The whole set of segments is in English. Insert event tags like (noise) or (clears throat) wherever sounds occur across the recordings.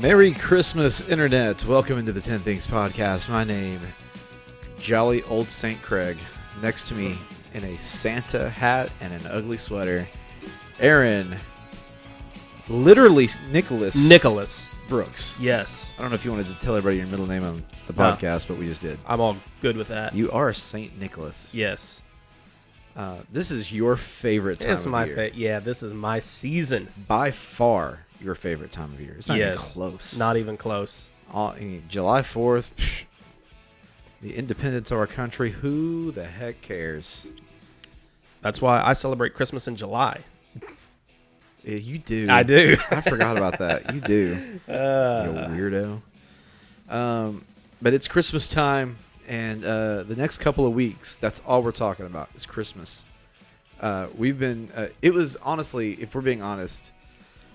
Merry Christmas, Internet. Welcome into the 10 Things Podcast. My name, Jolly Old St. Craig. Next to me, in a Santa hat and an ugly sweater, Aaron, literally Nicholas Nicholas. Brooks. Yes. I don't know if you wanted to tell everybody your middle name on the No. podcast, but we just did. I'm all good with that. You are St. Nicholas. yes. Uh, this is your favorite time It's of my year. fa- yeah, this is my season. By far your favorite time of year. It's not even close. Not even close. all, I mean, July 4th, psh, the independence of our country, who the heck cares? That's why I celebrate Christmas in July. Yeah, you do. I do. I forgot about that. You do. (laughs) you Uh, weirdo. Um, but it's Christmas time, and uh, the next couple of weeks, that's all we're talking about is Christmas. Uh, we've been. Uh, it was honestly, if we're being honest,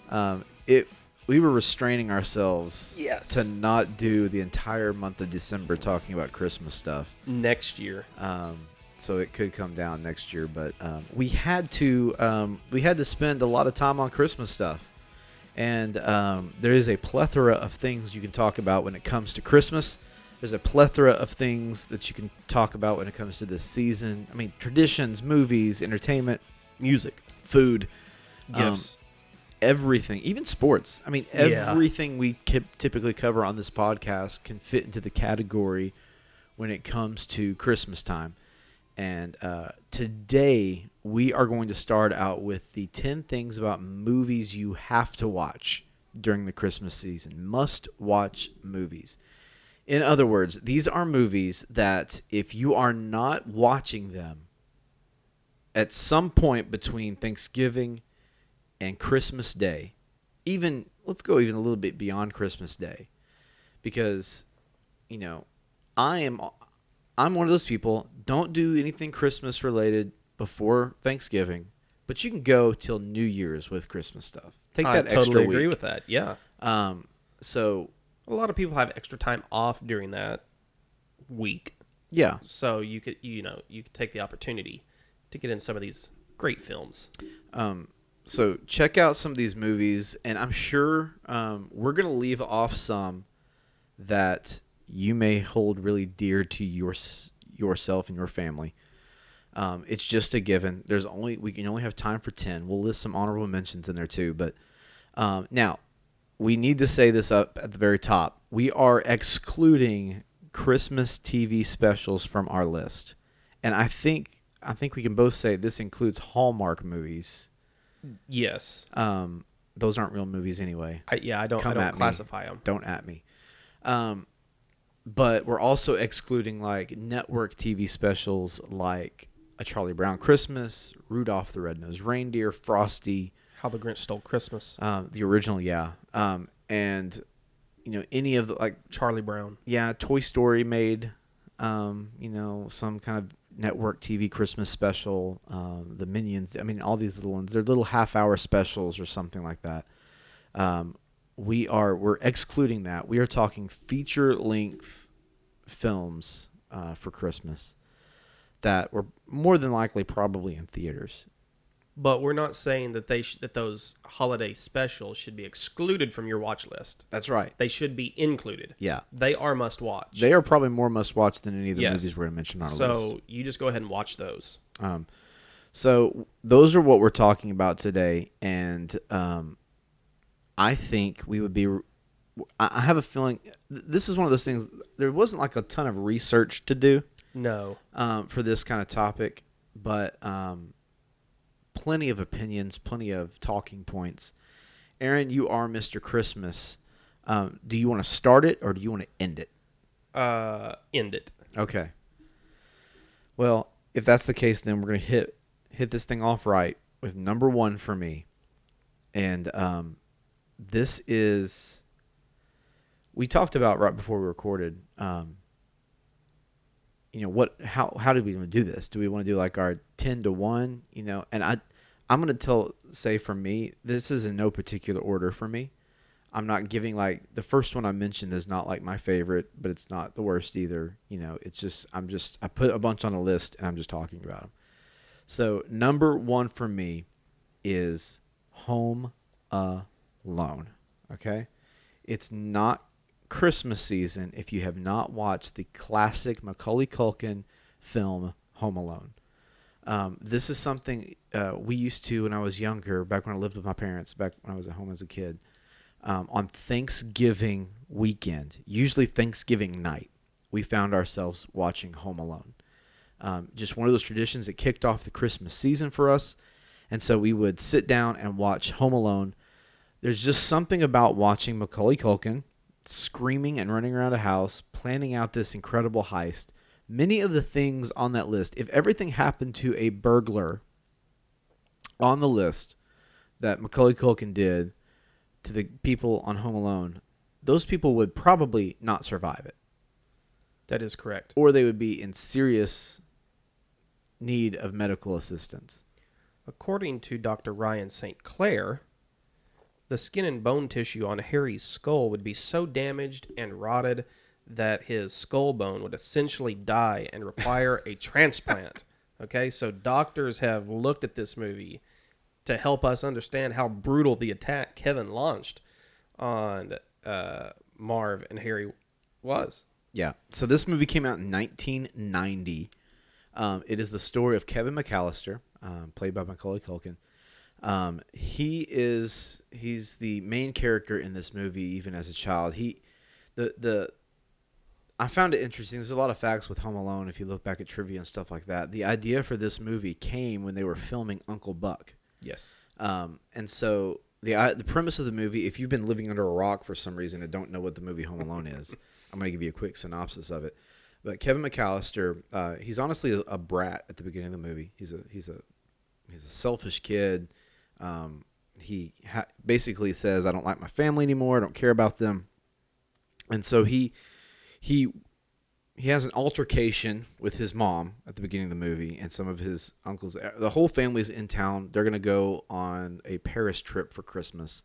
um, it we were restraining ourselves yes. to not do the entire month of December talking about Christmas stuff. Next year. Um, so it could come down next year, but um, we had to um, we had to spend a lot of time on Christmas stuff, and um, there is a plethora of things you can talk about when it comes to Christmas. There's a plethora of things that you can talk about when it comes to this season. I mean, traditions, movies, entertainment, Music. food, um, Gifts. Everything, even sports. I mean, Yeah. everything we typically cover on this podcast can fit into the category when it comes to Christmas time. And uh, today we are going to start out with the 10 things about movies you have to watch during the Christmas season. Must watch movies. In other words, these are movies that if you are not watching them at some point between Thanksgiving and Christmas Day, even let's go even a little bit beyond Christmas Day, because you know I am I'm one of those people don't do anything Christmas related before Thanksgiving, but you can go till New Year's with Christmas stuff. Take I that totally extra agree week. with that. Yeah. um, so A lot of people have extra time off during that week. yeah, So you could you know, you could take the opportunity to get in some of these great films. Um, so check out some of these movies, and I'm sure um, we're gonna leave off some that you may hold really dear to your yourself and your family. Um, it's just a given. There's only we can only have time for ten. We'll list some honorable mentions in there too, but um, now we need to say this up at the very top. We are excluding Christmas TV specials from our list, and I think I think we can both say this includes Hallmark movies. Yes. Um, those aren't real movies anyway. I, yeah, I don't Come I don't me. classify them. Don't at me. Um, but we're also excluding like network TV specials like A Charlie Brown Christmas, Rudolph the Red-Nosed Reindeer, Frosty, How the Grinch Stole Christmas. um, the original, yeah, um, and you know any of the like Charlie Brown. yeah, Toy Story made, um, you know, some kind of network TV Christmas special. Um, the Minions, I mean, all these little ones. They're little half-hour specials or something like that. Um, we are we're excluding that. We are talking feature-length films uh, for Christmas that were more than likely probably in theaters. But we're not saying that they sh- that those holiday specials should be excluded from your watch list. That's right. They should be included. Yeah, They are must watch. they are probably more must-watch than any of the Yes. movies we're going to mention on our list. so you just go ahead and watch those. Um, so those are what we're talking about today, and um, I think we would be. I I have a feeling th- this is one of those things. There wasn't like a ton of research to do No. um, for this kind of topic, but um, plenty of opinions, plenty of talking points. Aaron, you are Mr. Christmas. Um, do you want to start it or do you want to end it? Uh, end it. Okay. Well, if that's the case, then we're gonna hit hit this thing off right with number one for me, and um, this is we talked about right before we recorded. Um, you know what? How how do we to do this? Do we want to do like our ten to one? You know, and I I'm gonna tell say for me this is in no particular order for me. I'm not giving like the first one I mentioned is not like my favorite, but it's not the worst either. You know, it's just I'm just I put a bunch on a list and I'm just talking about them. So number one for me is Home Alone. Okay, it's not Christmas season if you have not watched the classic Macaulay Culkin film Home Alone. Um, this is something uh, we used to when I was younger, back when I lived with my parents, back when I was at home as a kid. Um, on Thanksgiving weekend, usually Thanksgiving night, we found ourselves watching Home Alone. Um, just one of those traditions that kicked off the Christmas season for us. And so we would sit down and watch Home Alone. There's just something about watching Macaulay Culkin screaming and running around a house, planning out this incredible heist. Many of the things on that list, if everything happened to a burglar on the list that Macaulay Culkin did to the people on Home Alone, those people would probably not survive it. That is correct. Or they would be in serious need of medical assistance. According to Dr. Ryan St. Clair, the skin and bone tissue on Harry's skull would be so damaged and rotted that his skull bone would essentially die and require a (laughs) transplant. Okay, so doctors have looked at this movie to help us understand how brutal the attack Kevin launched on uh, Marv and Harry was. Yeah. So this movie came out in 1990. Um, it is the story of Kevin McAllister, um, played by Macaulay Culkin. Um, he is he's the main character in this movie, even as a child. He, the the, I found it interesting. There's a lot of facts with Home Alone. If you look back at trivia and stuff like that, the idea for this movie came when they were filming Uncle Buck. Yes. Um, and so the I the premise of the movie, if you've been living under a rock for some reason and don't know what the movie Home Alone is, I'm going to give you a quick synopsis of it. But Kevin McAllister, uh, he's honestly a, a, brat at the beginning of the movie. He's a he's a he's a selfish kid. Um, he ha- basically says, "I don't like my family anymore. I don't care about them," and so he he he has an altercation with his mom at the beginning of the movie and some of his uncles. The whole family's in town. They're going to go on a Paris trip for Christmas.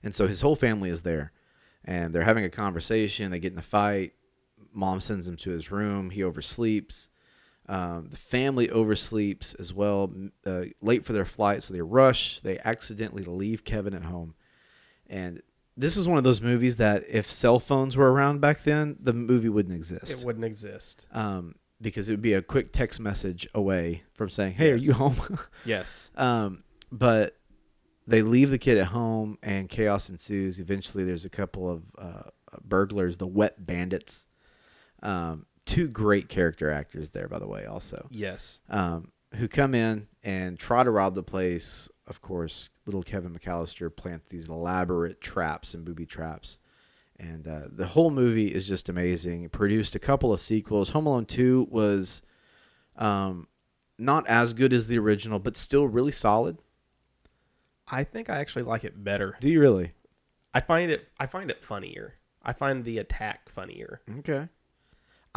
And so his whole family is there. And they're having a conversation. They get in a fight. Mom sends him to his room. He oversleeps. Um, the family oversleeps as well, uh, late for their flight. So they rush. They accidentally leave Kevin at home. And this is one of those movies that if cell phones were around back then, the movie wouldn't exist. It wouldn't exist. Um, because it would be a quick text message away from saying, "Hey, yes. are you home?" (laughs) yes. Um, but they leave the kid at home, and chaos ensues. Eventually, there's a couple of uh, burglars, the Wet Bandits. Um, two great character actors there, by the way, also. Yes. Um, who come in and try to rob the place of course, little Kevin McAllister plants these elaborate traps and booby traps. And uh, the whole movie is just amazing. It produced a couple of sequels. Home Alone 2 was um, not as good as the original, but still really solid. I think I actually like it better. Do you really? I find it I find it funnier. I find the attack funnier. Okay.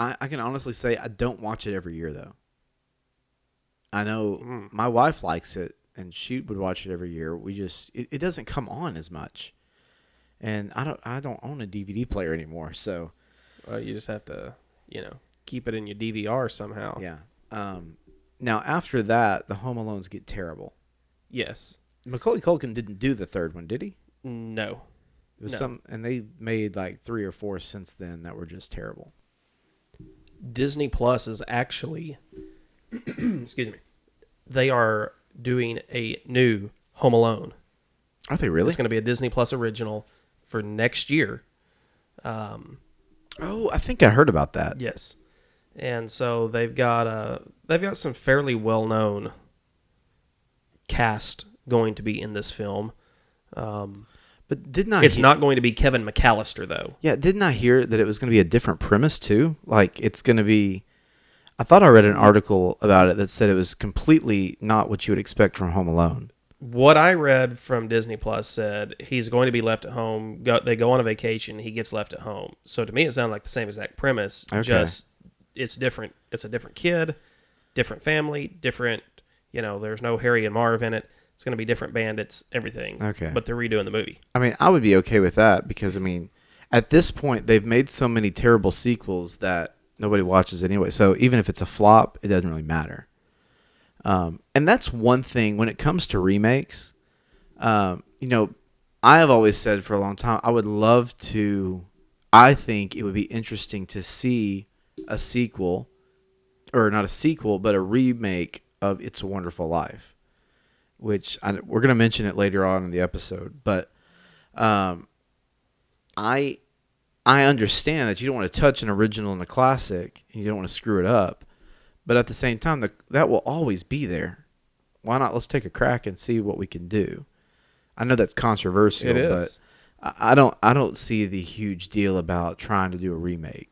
I, I can honestly say I don't watch it every year though. I know mm. my wife likes it, and she would watch it every year. We just it, it doesn't come on as much, and I don't I don't own a DVD player anymore, so well, you just have to you know keep it in your DVR somehow. Yeah. Um, now after that, the Home Alones get terrible. Yes. Macaulay Culkin didn't do the third one, did he? No. It was no. some, and they made like three or four since then that were just terrible. Disney Plus is actually, (clears throat) excuse me, they are doing a new Home Alone. Are they really? It's going to be a Disney Plus original for next year. Um, oh, I think I heard about that. Yes, and so they've got uh they've got some fairly well known cast going to be in this film. Um, but didn't I? It's not going to be Kevin McAllister though. Yeah, didn't I hear that it was going to be a different premise too? Like it's going to be I thought I read an article about it that said it was completely not what you would expect from Home Alone. What I read from Disney Plus said he's going to be left at home. Go, they go on a vacation. He gets left at home. So to me, it sounded like the same exact premise. Okay. Just it's different. It's a different kid, different family, different. You know, there's no Harry and Marv in it. It's going to be different bandits, everything. Okay. But they're redoing the movie. I mean, I would be okay with that because I mean, at this point, they've made so many terrible sequels that nobody watches anyway. So even if it's a flop, it doesn't really matter. Um, and that's one thing when it comes to remakes. Um, you know, I have always said for a long time, I would love to. I think it would be interesting to see a sequel, or not a sequel, but a remake of "It's a Wonderful Life," which I, we're gonna mention it later on in the episode. But um, I I understand that you don't want to touch an original and a classic, and you don't want to screw it up. But at the same time, the, that will always be there. Why not? Let's take a crack and see what we can do. I know that's controversial, It but. I- I don't I don't see the huge deal about trying to do a remake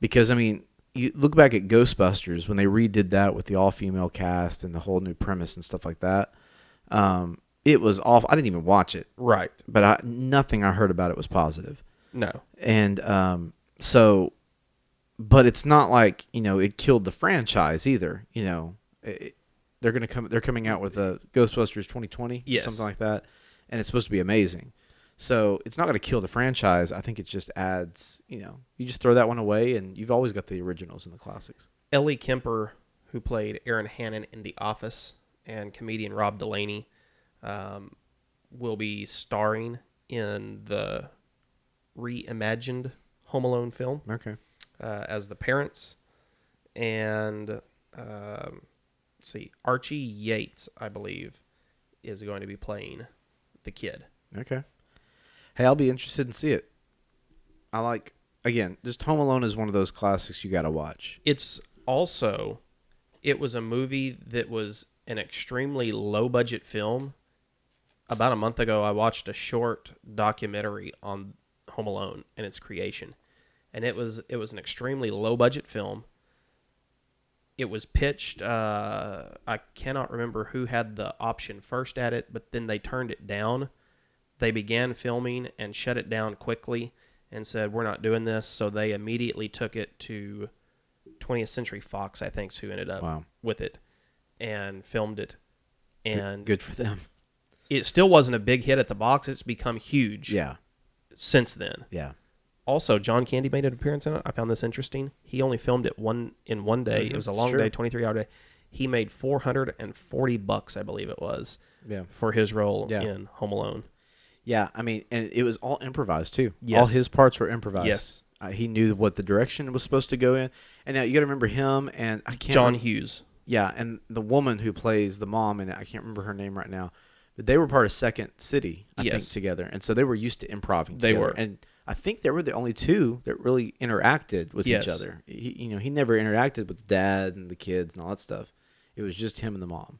because I mean you look back at Ghostbusters when they redid that with the all female cast and the whole new premise and stuff like that. Um, it was awful. I didn't even watch it, Right. but I, nothing I heard about it was positive. No. And um, so, but it's not like you know it killed the franchise either. You know, it, they're gonna come. They're coming out with a Ghostbusters 2020, Yes. something like that, and it's supposed to be amazing. So it's not gonna kill the franchise. I think it just adds. You know, you just throw that one away, and you've always got the originals and the classics. Ellie Kemper, who played Erin Hannon in The Office, and comedian Rob Delaney, um, will be starring in the reimagined Home Alone film Okay. uh, as the parents. And um, let's see, Archie Yates, I believe, is going to be playing the kid. Okay. Hey, I'll be interested in see it. I like again, just Home Alone is one of those classics you got to watch. It's also it was a movie that was an extremely low budget film. About a month ago I watched a short documentary on Home Alone and its creation. And it was it was an extremely low budget film. It was pitched uh, I cannot remember who had the option first at it, but then they turned it down. They began filming and shut it down quickly and said we're not doing this, so they immediately took it to 20th Century Fox, I think, is who ended up Wow. with it and filmed it. And good for them. it still wasn't a big hit at the box. It's become huge Yeah. since then. Yeah. Also, John Candy made an appearance in it. I found this interesting. He only filmed it one in one day. Mhm, It was a long day, 23 hour day. He made 440 bucks, I believe it was, Yeah. for his role Yeah. in Home Alone. Yeah, I mean, and it was all improvised too. All his parts were improvised. Yes. uh, he knew what the direction was supposed to go in. And now you got to remember him and I can't. John Hughes. Yeah, and the woman who plays the mom and I can't remember her name right now, but they were part of Second City, I Yes. think, together, and so they were used to improvising. They together. were. and I think they were the only two that really interacted with Yes. each other. He, you know, he never interacted with dad and the kids and all that stuff. It was just him and the mom.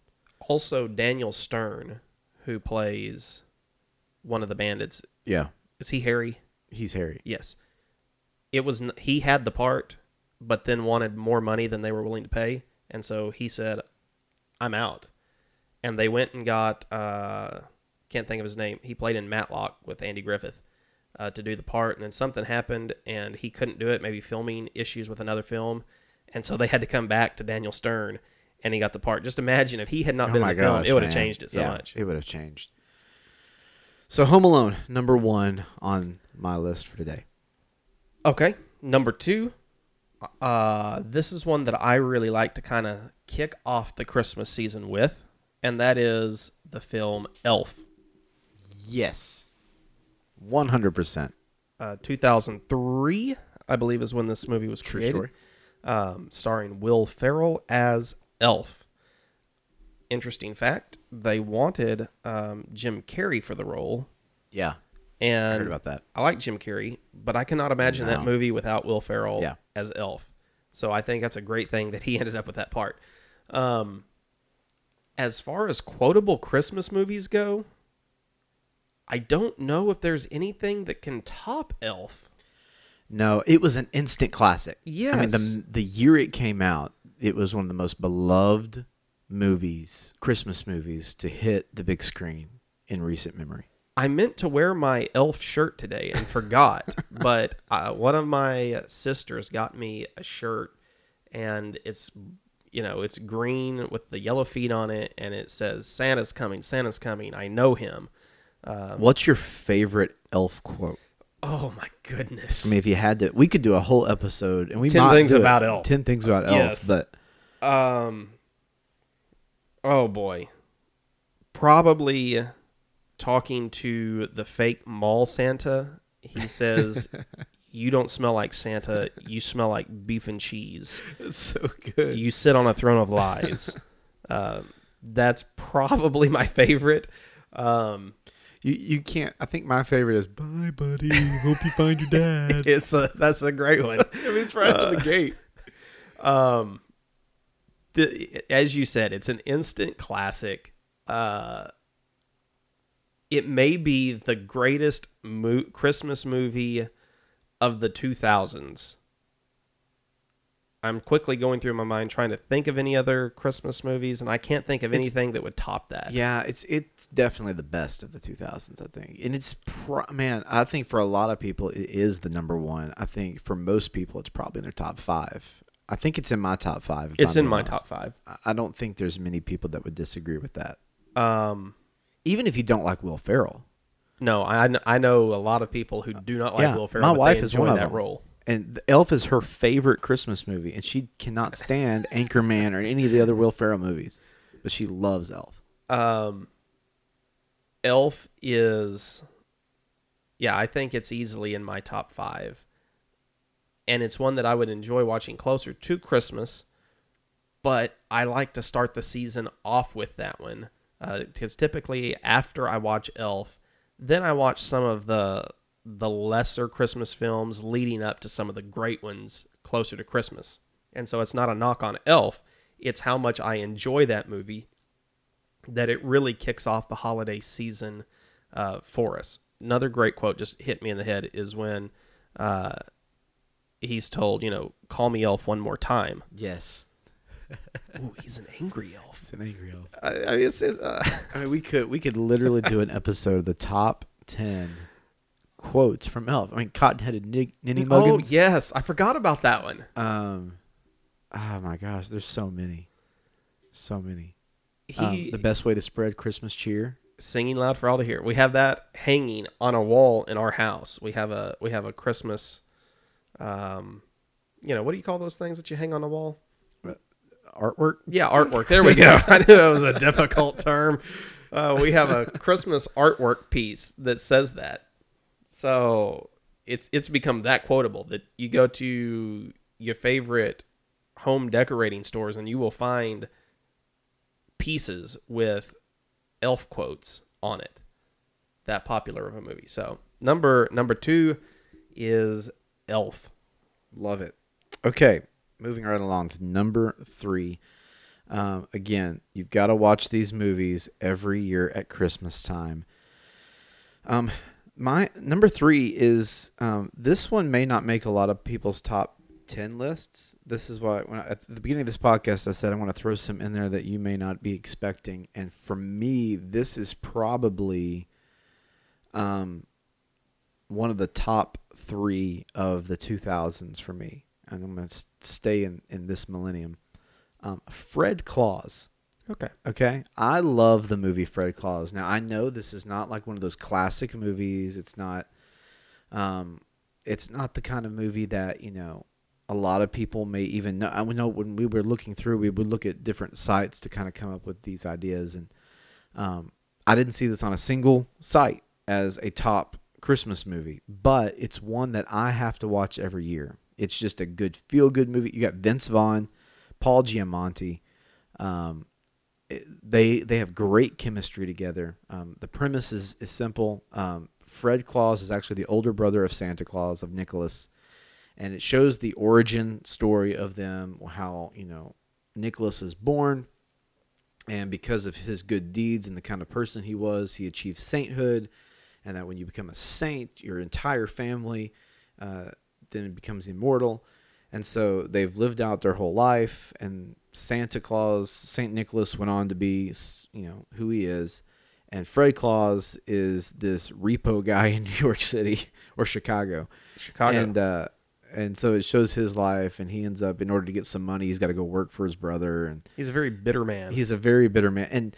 Also, Daniel Stern, who plays one of the bandits. Yeah, Is he Harry? he's Harry. Yes. It was he had the part, but then wanted more money than they were willing to pay, and so he said, "I'm out." And they went and got uh, can't think of his name. He played in Matlock with Andy Griffith uh, to do the part, and then something happened, and he couldn't do it. Maybe filming issues with another film, and so they had to come back to Daniel Stern, and he got the part. Just imagine if he had not Oh been in the film, it would have changed it so Yeah, much. It would have changed. So Home Alone, number one on my list for today. Okay, number two. Uh, this is one that I really like to kind of kick off the Christmas season with, and that is the film Elf, Yes. One hundred percent. uh, 2003, I believe, is when this movie was True created. story. Um, starring Will Ferrell as Elf. Interesting fact: they wanted um, Jim Carrey for the role, Yeah. I and heard about that. I like Jim Carrey, but I cannot imagine that movie without Will Ferrell Yeah. as Elf. So I think that's a great thing that he (laughs) ended up with that part. Um, as far as quotable Christmas movies go, I don't know if there's anything that can top Elf. No, it was an instant classic. Yes. I mean, the the year it came out, it was one of the most beloved movies, Christmas movies, to hit the big screen in recent memory. I meant to wear my elf shirt today and forgot, (laughs) but uh, one of my sisters got me a shirt, and it's you know it's green with the yellow feet on it, and it says Santa's coming, Santa's coming. I know him. Um, What's your favorite elf quote? Oh my goodness! I mean, if you had to, we could do a whole episode, and we 10 things it. about elf. Ten things about elf. Yes. But Um. Oh boy. Probably talking to the fake mall Santa, he says, (laughs) "You don't smell like Santa. You smell like beef and cheese. It's so good. You sit on a throne of lies." (laughs) uh, that's probably my favorite. Um, You you can't. I think my favorite is "Bye, buddy. Hope you find your dad." (laughs) it's a that's a great one. I mean, it's right out of the gate. Um, the, as you said, it's an instant classic. Uh, it may be the greatest mo- Christmas movie of the 2000s. I'm quickly going through my mind trying to think of any other Christmas movies, and I can't think of It's- anything that would top that. Yeah, it's it's definitely the best of the 2000s, I think. And it's pro- man, I think for a lot of people it is the number one. I think for most people it's probably in their top 5. I think it's in my top 5. it's in my honest. top five. I don't think there's many people that would disagree with that. Um, Even if you don't like Will Ferrell. no, I, I know a lot of people who do not like Yeah, Will Ferrell. my wife is one of that them. role. And the Elf is her favorite Christmas movie, and she cannot stand (laughs) Anchorman or any of the other Will Ferrell movies, but she loves Elf. Um, Elf is, yeah, I think it's easily in my top five, and it's one that I would enjoy watching closer to Christmas. But I like to start the season off with that one because typically after I watch Elf, then I watch some of the the lesser Christmas films leading up to some of the great ones closer to Christmas. And so it's not a knock on Elf, it's how much I enjoy that movie that it really kicks off the holiday season uh, for us. Another great quote just hit me in the head is when uh, he's told, you know, call me elf one more time. Yes. (laughs) Ooh, he's an angry elf. It's an angry elf. I, I mean, it's, it, uh, (laughs) I mean, we could we could literally do an episode of the top ten quotes from Elf. I mean, cotton-headed nig- ninny oh yes, I forgot about that one. Um, oh my gosh, there's so many, so many. He Um, the best way to spread Christmas cheer. singing loud for all to hear. We have that hanging on a wall in our house. We have a we have a Christmas, um, you know, what do you call those things that you hang on a wall? Artwork. Yeah, artwork. There we (laughs) go. I knew that was a difficult term. Uh, we have a Christmas artwork piece that says that. So it's it's become that quotable that you go to your favorite home decorating stores and you will find pieces with elf quotes on it. That popular of a movie. So number number two is Elf. Love it. Okay, moving right along to number three. Um, again, you've got to watch these movies every year at Christmas time. Um, my number three is um, this one may not make a lot of people's top ten lists. This is why when I, at the beginning of this podcast I said I want to throw some in there that you may not be expecting, and for me, this is probably um, one of the top three of the 2000s for me. And I'm going to stay in, in this millennium. Um, Fred Claus. Okay. Okay. I love the movie Fred Claus. Now, I know this is not like one of those classic movies. It's not. Um, it's not the kind of movie that you know a lot of people may even know. I know when we were looking through, we would look at different sites to kind of come up with these ideas, and um, I didn't see this on a single site as a top Christmas movie, but it's one that I have to watch every year. It's just a good feel good movie. You got Vince Vaughn, Paul Giamatti. Um, it- they they have great chemistry together. Um, the premise is, is simple. Um, Fred Claus is actually the older brother of Santa Claus of Nicholas, and it shows the origin story of them. How you know Nicholas is born, and because of his good deeds and the kind of person he was, he achieved sainthood, and that when you become a saint, your entire family uh, then it becomes immortal. And so they've lived out their whole life, and Santa Claus, Saint Nicholas, went on to be, you know, who he is, and Fred Claus is this repo guy in (laughs) New York City or Chicago, Chicago. and uh, and so it shows his life, and he ends up in order to get some money, he's got to go work for his brother, and He's a very bitter man. He's a very bitter man, and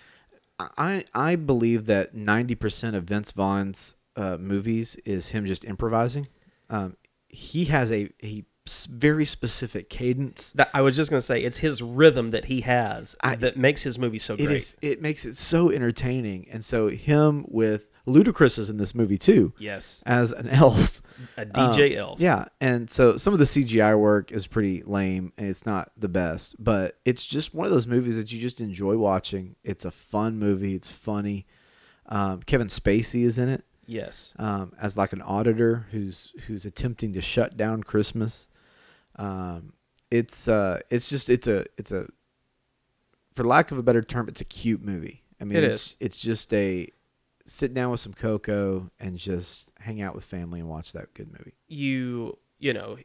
I I believe that ninety percent of Vince Vaughn's uh, movies is him just improvising. Um, he has a he s- very specific cadence. That I was just gonna say, it's his rhythm that he has I- that makes his movie so It great. is. It makes it so entertaining, and so him with Ludacris is in this movie too Yes, as an elf. a DJ Um, Elf. Yeah, and so some of the CGI work is pretty lame, and it's not the best, but it's just one of those movies that you just enjoy watching. It's a fun movie. It's funny. Um, Kevin Spacey is in it Yes, um, as like an auditor who's who's attempting to shut down Christmas. Um, it's uh, it's just it's a it's a for lack of a better term, it's a cute movie. I mean, It it's, is. It's just a sit down with some cocoa and just hang out with family and watch that good movie. you you know,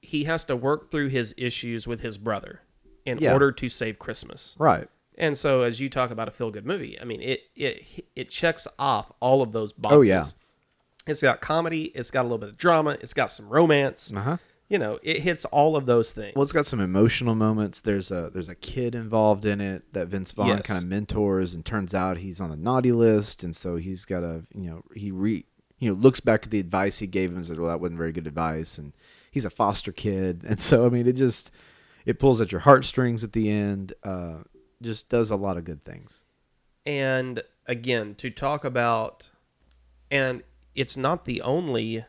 he has to work through his issues with his brother in Yeah. order to save Christmas. Right. And so, as you talk about a feel good movie, I mean, it it it checks off all of those boxes. Oh, yeah. It's got comedy. It's got a little bit of drama. It's got some romance. Uh huh. You know, it hits all of those things. Well, it's got some emotional moments. There's a there's a kid involved in it that Vince Vaughn Yes. kind of mentors, and turns out he's on the naughty list, and so he's got a you know he re you know looks back at the advice he gave him and said, well, that wasn't very good advice, and he's a foster kid, (laughs) and so I mean, it just it pulls at your heartstrings at the end. Uh, just does a lot of good things. and again to talk about and it's not the only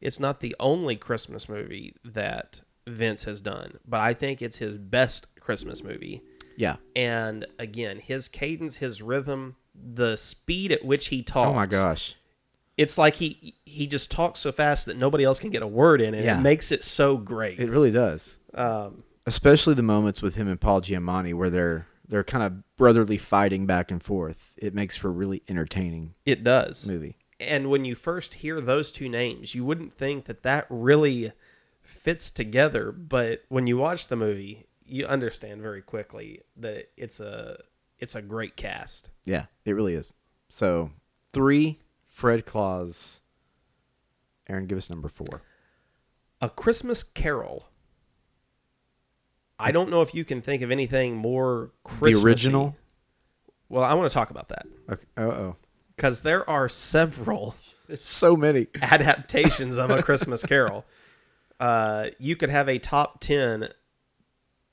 it's not the only christmas movie that vince has done but i think it's his best christmas movie Yeah. and again his cadence his rhythm the speed at which he talks Oh my gosh. it's like he he just talks so fast that nobody else can get a word in and Yeah. it makes it so great It really does. um especially the moments with him and Paul Giamatti where they're they're kind of brotherly fighting back and forth. It makes for a really entertaining it does movie. and when you first hear those two names, you wouldn't think that that really fits together. But when you watch the movie, you understand very quickly that it's a it's a great cast. Yeah, it really is. So three Fred Claus. Aaron, give us number four. A Christmas Carol. I don't know if you can think of anything more Christmassy. The original. Well, I want to talk about that Okay. Oh. because there are several (laughs) so many. (laughs) adaptations of a Christmas Carol. Uh, you could have a top ten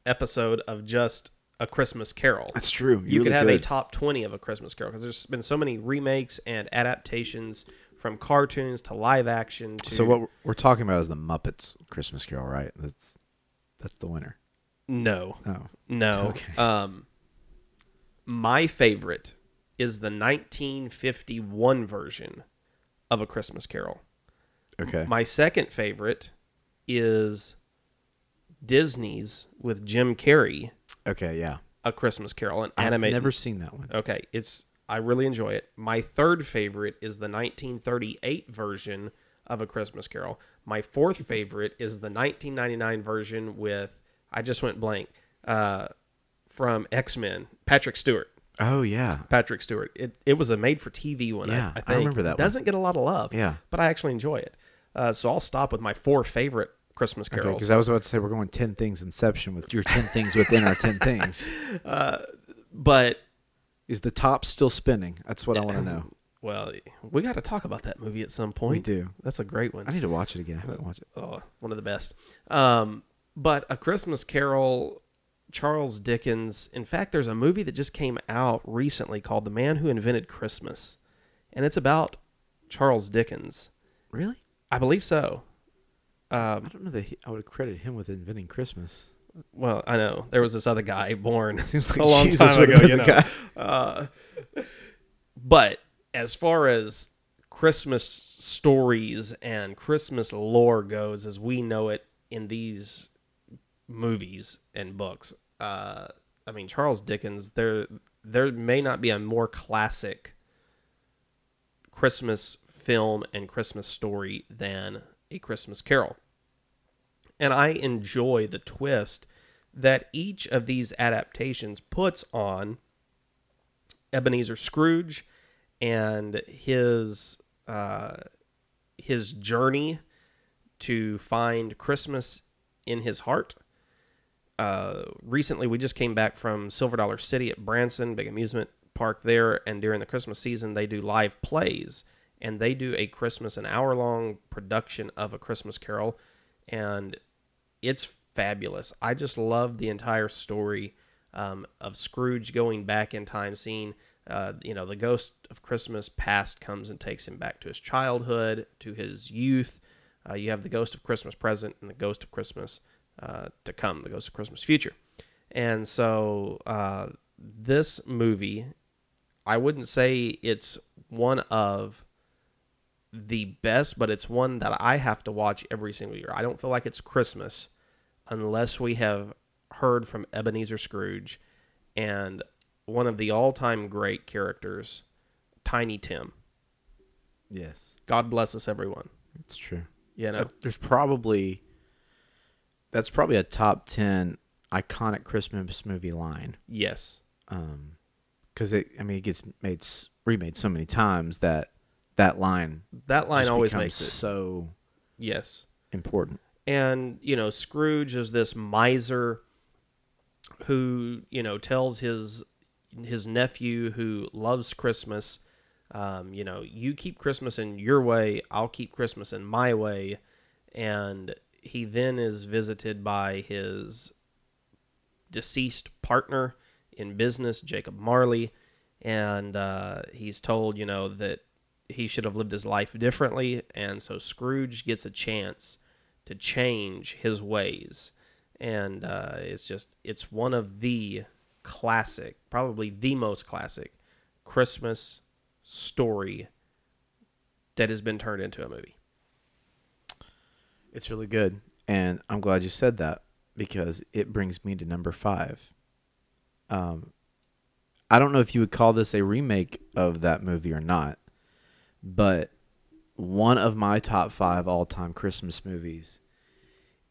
episode of just a Christmas Carol. That's true. you You could really have a top 20 of a Christmas Carol because there's been so many remakes and adaptations from cartoons to live action to So what we're- we're talking about is the Muppets Christmas Carol, right? That's that's the winner. No Oh. no Okay. um my favorite is the 1951 version of a Christmas Carol Okay. my second favorite is Disney's with Jim Carrey okay. Yeah. a Christmas Carol an I've animated never seen that one. Okay, it's I really enjoy it. My third favorite is the 1938 version of A Christmas Carol. My fourth favorite is the 1999 version with I just went blank uh, from X Men. Patrick Stewart. Oh yeah. Patrick Stewart. It it was a made for TV one. Yeah, I, I think. remember that one. Doesn't get a lot of love. Yeah. but I actually enjoy it. Uh, so I'll stop with my four favorite Christmas Okay. carols. Because I was about to say we're going ten things Inception with your ten things within our ten things. (laughs) but Is the top still spinning? That's what I want to know. (clears throat) well, we got to talk about that movie at some point. We do. That's a great one. I need to watch it again. I haven't watched it. oh, one of the best. Um, but A Christmas Carol, Charles Dickens. In fact, there's a movie that just came out recently called The Man Who Invented Christmas, and it's about Charles Dickens. Really? I believe so. I Um, don't know that he, I would credit him with inventing Christmas. well, I know there was this other guy born (laughs) Seems like a long Jesus time ago. You know, uh, but as far as Christmas stories and Christmas lore goes, as we know it in these movies and books, uh, I mean Charles Dickens. There, there may not be a more classic Christmas film and Christmas story than A Christmas Carol. And I enjoy the twist that each of these adaptations puts on Ebenezer Scrooge and his uh, his journey to find Christmas in his heart. Uh, recently, we just came back from Silver Dollar City at Branson, big amusement park there, and during the Christmas season, they do live plays, and they do a Christmas, an hour long production of a Christmas Carol, and it's fabulous. I just love the entire story um, of Scrooge going back in time, seeing uh, you know the ghost of Christmas past comes and takes him back to his childhood, to his youth. Uh, you have the ghost of Christmas present and the ghost of Christmas uh, to come, the ghost of Christmas future. And so uh, this movie, I wouldn't say it's one of the best, but it's one that I have to watch every single year. I don't feel like it's Christmas unless we have heard from Ebenezer Scrooge and one of the all-time great characters, Tiny Tim. Yes, God bless us, everyone. it's true. You know, Uh, there's probably that's probably a top ten iconic Christmas movie line. yes, Um, because it, I mean, it gets made remade so many times that that line that line always makes it. so Yes, important. and you know, Scrooge is this miser who you know tells his his nephew who loves Christmas, um, you know, you keep Christmas in your way, I'll keep Christmas in my way, and he then is visited by his deceased partner in business, Jacob Marley, and uh, he's told, you know, that he should have lived his life differently, and so Scrooge gets a chance to change his ways, and uh, it's just it's one of the classic, probably the most classic Christmas story that has been turned into a movie. It's really good, and I'm glad you said that because it brings me to number five. Um, I don't know if you would call this a remake of that movie or not, but one of my top five all-time Christmas movies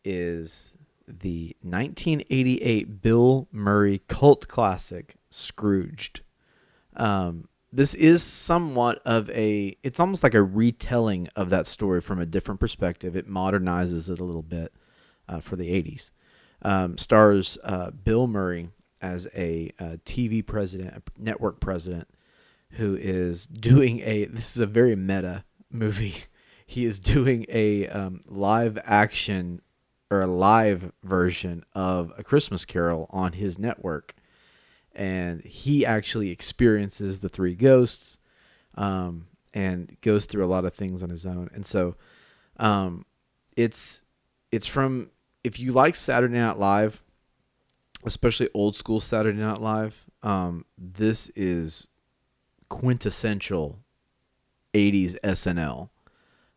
is the 1988 Bill Murray cult classic Scrooged. Um, this is somewhat of a it's almost like a retelling of that story from a different perspective. It modernizes it a little bit uh, for the 80s um, stars uh, bill murray as a, uh tv president a network president who is doing a this is a very meta movie. (laughs) He is doing a um, live action or a live version of a christmas carol on his network and he actually experiences the three ghosts um, and goes through a lot of things on his own. And so um, it's it's from if you like saturday night live especially old school saturday night live um, this is quintessential 80s snl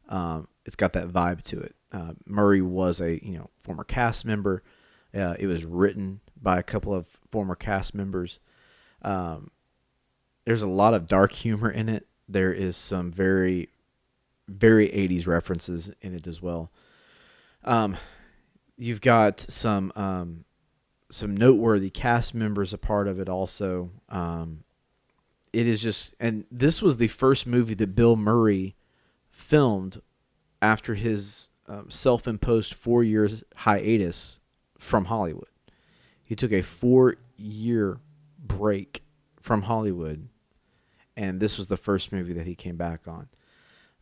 um, it's got that vibe to it. Uh, murray was a you know former cast member uh, it was written by a couple of former cast members. Um, there's a lot of dark humor in it. There is some very, very 80s references in it as well. Um, you've got some um, some noteworthy cast members a part of it also. Um, it is just, and this was the first movie that Bill Murray filmed after his um, self-imposed four years hiatus from Hollywood. He took a four year break from Hollywood, and this was the first movie that he came back on.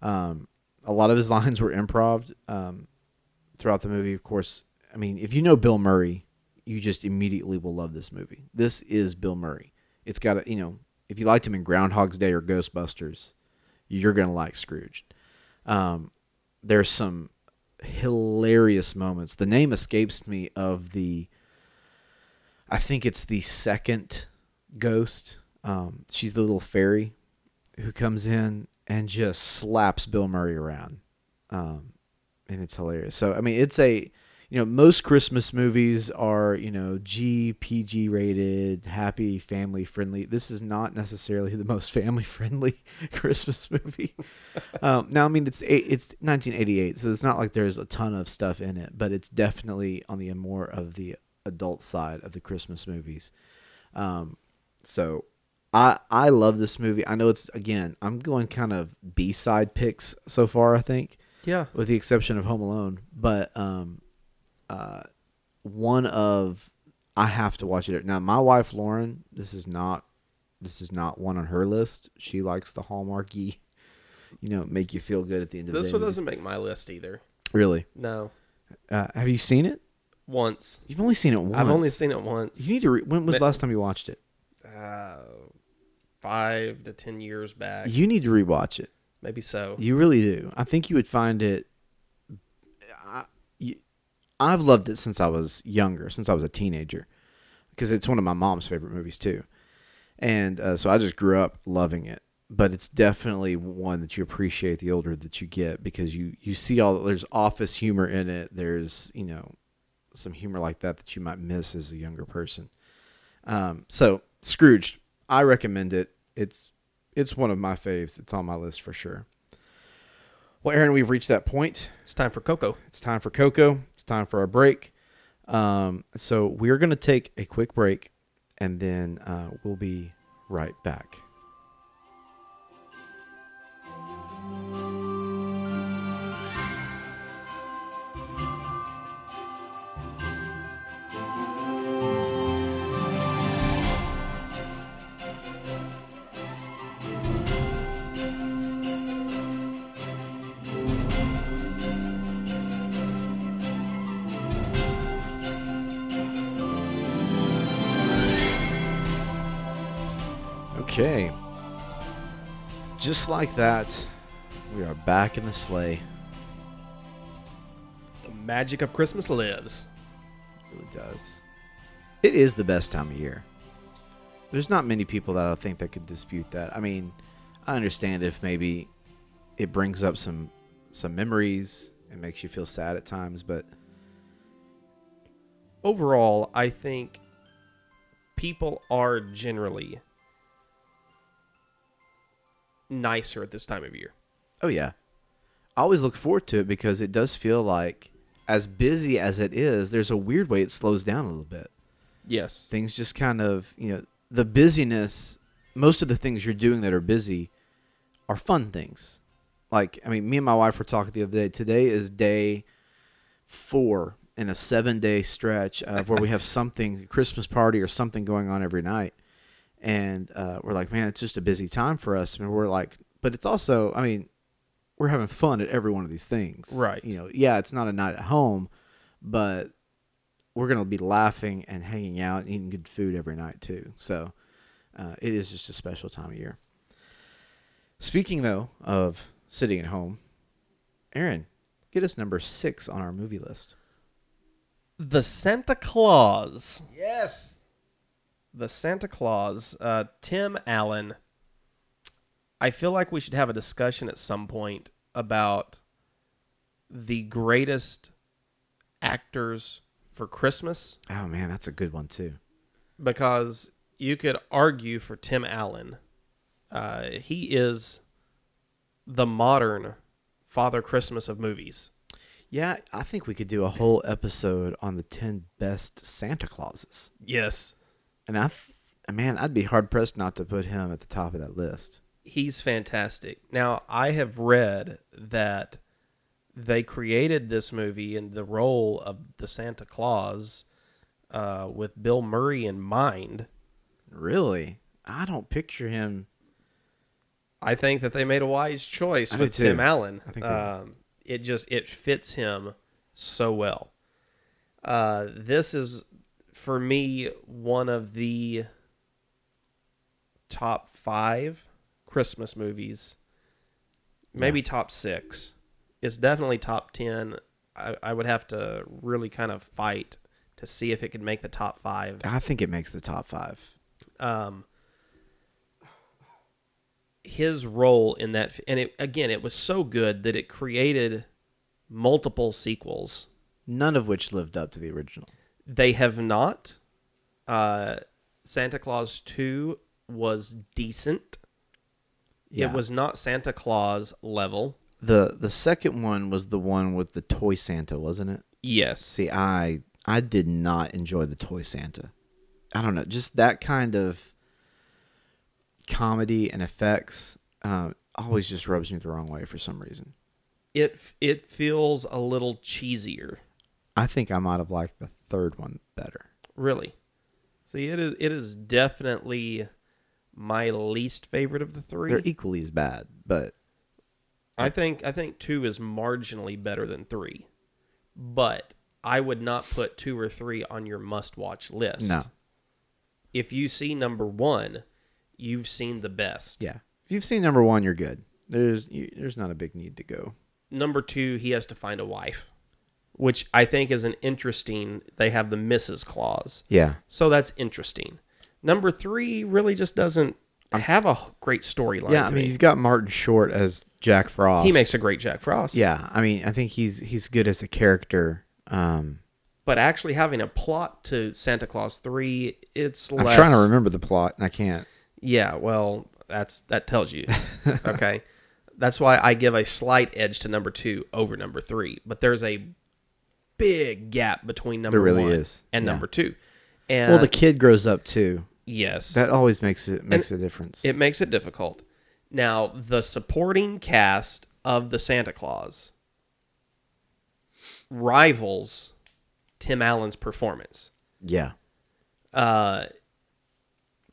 Um, a lot of his (laughs) lines were improv um, throughout the movie. Of course, I mean, if you know Bill Murray, you just immediately will love this movie. This is Bill Murray. It's got a, you know, if you liked him in Groundhog's Day or Ghostbusters, you're gonna like Scrooge. Um, there's some hilarious moments. The name escapes me of the I think it's the second ghost. Um, she's the little fairy who comes in and just slaps Bill Murray around. Um, and it's hilarious. So I mean, it's a you know most Christmas movies are you know G PG rated, happy, family friendly. This is not necessarily the most (laughs) family friendly (laughs) Christmas movie. (laughs) um, now I mean it's it's 1988, so it's not like there's a ton of stuff in it, but it's definitely on the more of the adult side of the Christmas movies. Um, so I I love this movie. I know it's again I'm going kind of B side picks so far. I think Yeah. with the exception of Home Alone, but um, uh, one of I have to watch it now. My wife Lauren, this is not this is not one on her list. She likes the Hallmarky, you know, make you feel good at the end of the day. This day. one doesn't make my list either. really. No. Uh, have you seen it? once. You've only seen it once. I've only seen it once. You need to. Re- when was the last time you watched it? Uh, five to ten years back, You need to rewatch it. maybe so. You really do. I think you would find it. I, you, I've loved it since I was younger, since I was a teenager, because it's one of my mom's favorite movies too, and uh, so I just grew up loving it. But it's definitely one that you appreciate the older that you get because you you see all there's office humor in it. There's you know some humor like that that you might miss as a younger person. Um, so Scrooge, I recommend it. It's it's one of my faves. It's on my list for sure. Well, Erin, we've reached that point. It's time for Coco. It's time for Coco. Time for our break. Um, so we're going to take a quick break and then uh, we'll be right back. Just like that, we are back in the sleigh. The magic of Christmas lives. It really does. It is the best time of year. There's not many people that I think that could dispute that. I mean, I understand if maybe it brings up some some memories and makes you feel sad at times, but Overall, I think people are generally nicer at this time of year. oh yeah. I always look forward to it because it does feel like as busy as it is, there's a weird way it slows down a little bit. Yes. things just kind of you know the busyness most of the things you're doing that are busy are fun things like i mean me and my wife were talking the other day today is day four in a seven day stretch of where we have (laughs) something a christmas party or something going on every night and uh, we're like man it's just a busy time for us and we're like but it's also i mean we're having fun at every one of these things Right. you know yeah it's not a night at home but we're gonna be laughing and hanging out and eating good food every night too. So uh, it is just a special time of year. Speaking though of sitting at home, Erin, get us number six on our movie list. The Santa Claus. Yes. The Santa Claus. Uh, Tim Allen. I feel like we should have a discussion at some point about the greatest actors for Christmas Oh man, that's a good one too. because you could argue for Tim Allen. Uh, he is the modern Father Christmas of movies. Yeah, I think we could do a whole episode on the ten best Santa Clauses, Yes. And I, man, I'd be hard pressed not to put him at the top of that list. he's fantastic. Now, I have read that they created this movie in the role of the Santa Claus uh, with Bill Murray in mind. Really, I don't picture him. I think that they made a wise choice I with Tim. Allen. I think they um, it just it fits him so well. Uh, this is for me one of the top five Christmas movies, maybe top six. It's definitely top ten. I, I would have to really kind of fight to see if it could make the top five. I think it makes the top five. Um, his role in that, and it again, it was so good that it created multiple sequels. None of which lived up to the original. They have not. Uh, Santa Claus Two was decent. Yeah. It was not Santa Claus level. the the second one was the one with the toy Santa, wasn't it? Yes. See, I I did not enjoy the toy Santa. I don't know, just that kind of comedy and effects uh, always just rubs me the wrong way for some reason. It it feels a little cheesier. I think I might have liked the third one better. Really. See, it is it is definitely my least favorite of the 3 They're equally as bad, but I think I think two is marginally better than three, but I would not put two or three on your must-watch list. No. If you see number one, you've seen the best. Yeah. If you've seen number one, you're good. There's you, there's not a big need to go. Number two, he has to find a wife, which I think is an interesting. They have the Mrs. Claus, Yeah. so that's interesting. Number three really just doesn't have a great storyline. Yeah. I mean, me. you've got Martin Short as Jack Frost. he makes a great Jack Frost. Yeah. I mean, I think he's he's good as a character. Um, but actually having a plot to Santa Claus three, it's I'm trying to remember the plot and I can't. Yeah, well, that's that tells you. (laughs) okay. That's why I give a slight edge to number 2 over number 3, but there's a big gap between number really 1 is. and Yeah. number 2. And Well, the kid grows up too. yes. That always makes it makes a difference. it makes it difficult. Now, the supporting cast of the Santa Claus rivals Tim Allen's performance. yeah. uh,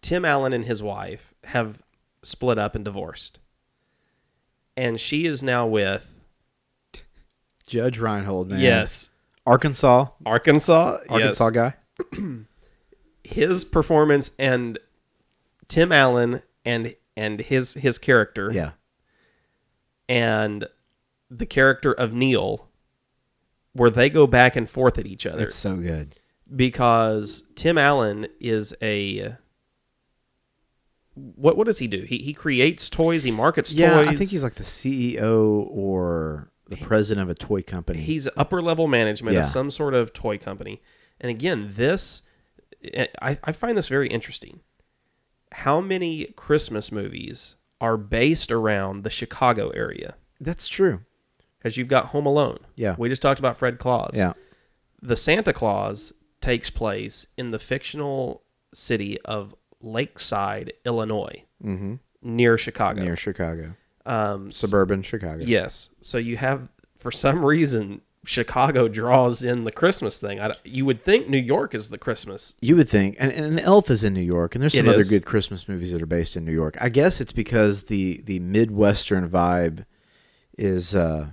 Tim Allen and his wife have split up and divorced. And she is now with Judge Reinhold, man. yes, Arkansas. Arkansas. Arkansas yes. guy. (clears throat) His performance and Tim Allen and and his his character Yeah. and the character of Neil where they go back and forth at each other It's so good. because Tim Allen is a what what does he do? He he creates toys, he markets Yeah, toys. I think he's like the CEO or the president of a toy company. he's upper level management Yeah. of some sort of toy company. And again, this I, I find this very interesting. How many Christmas movies are based around the Chicago area? That's true. Because you've got Home Alone. Yeah. We just talked about Fred Claus. Yeah. The Santa Claus takes place in the fictional city of Lakeside, Illinois, Mm-hmm. near Chicago. Near Chicago. Um, Suburban Chicago. Yes. So you have, for some reason, Chicago draws in the Christmas thing. I, you would think New York is the Christmas. You would think, and, and Elf is in New York, and there's some It other is. good Christmas movies that are based in New York. I guess it's because the the Midwestern vibe is uh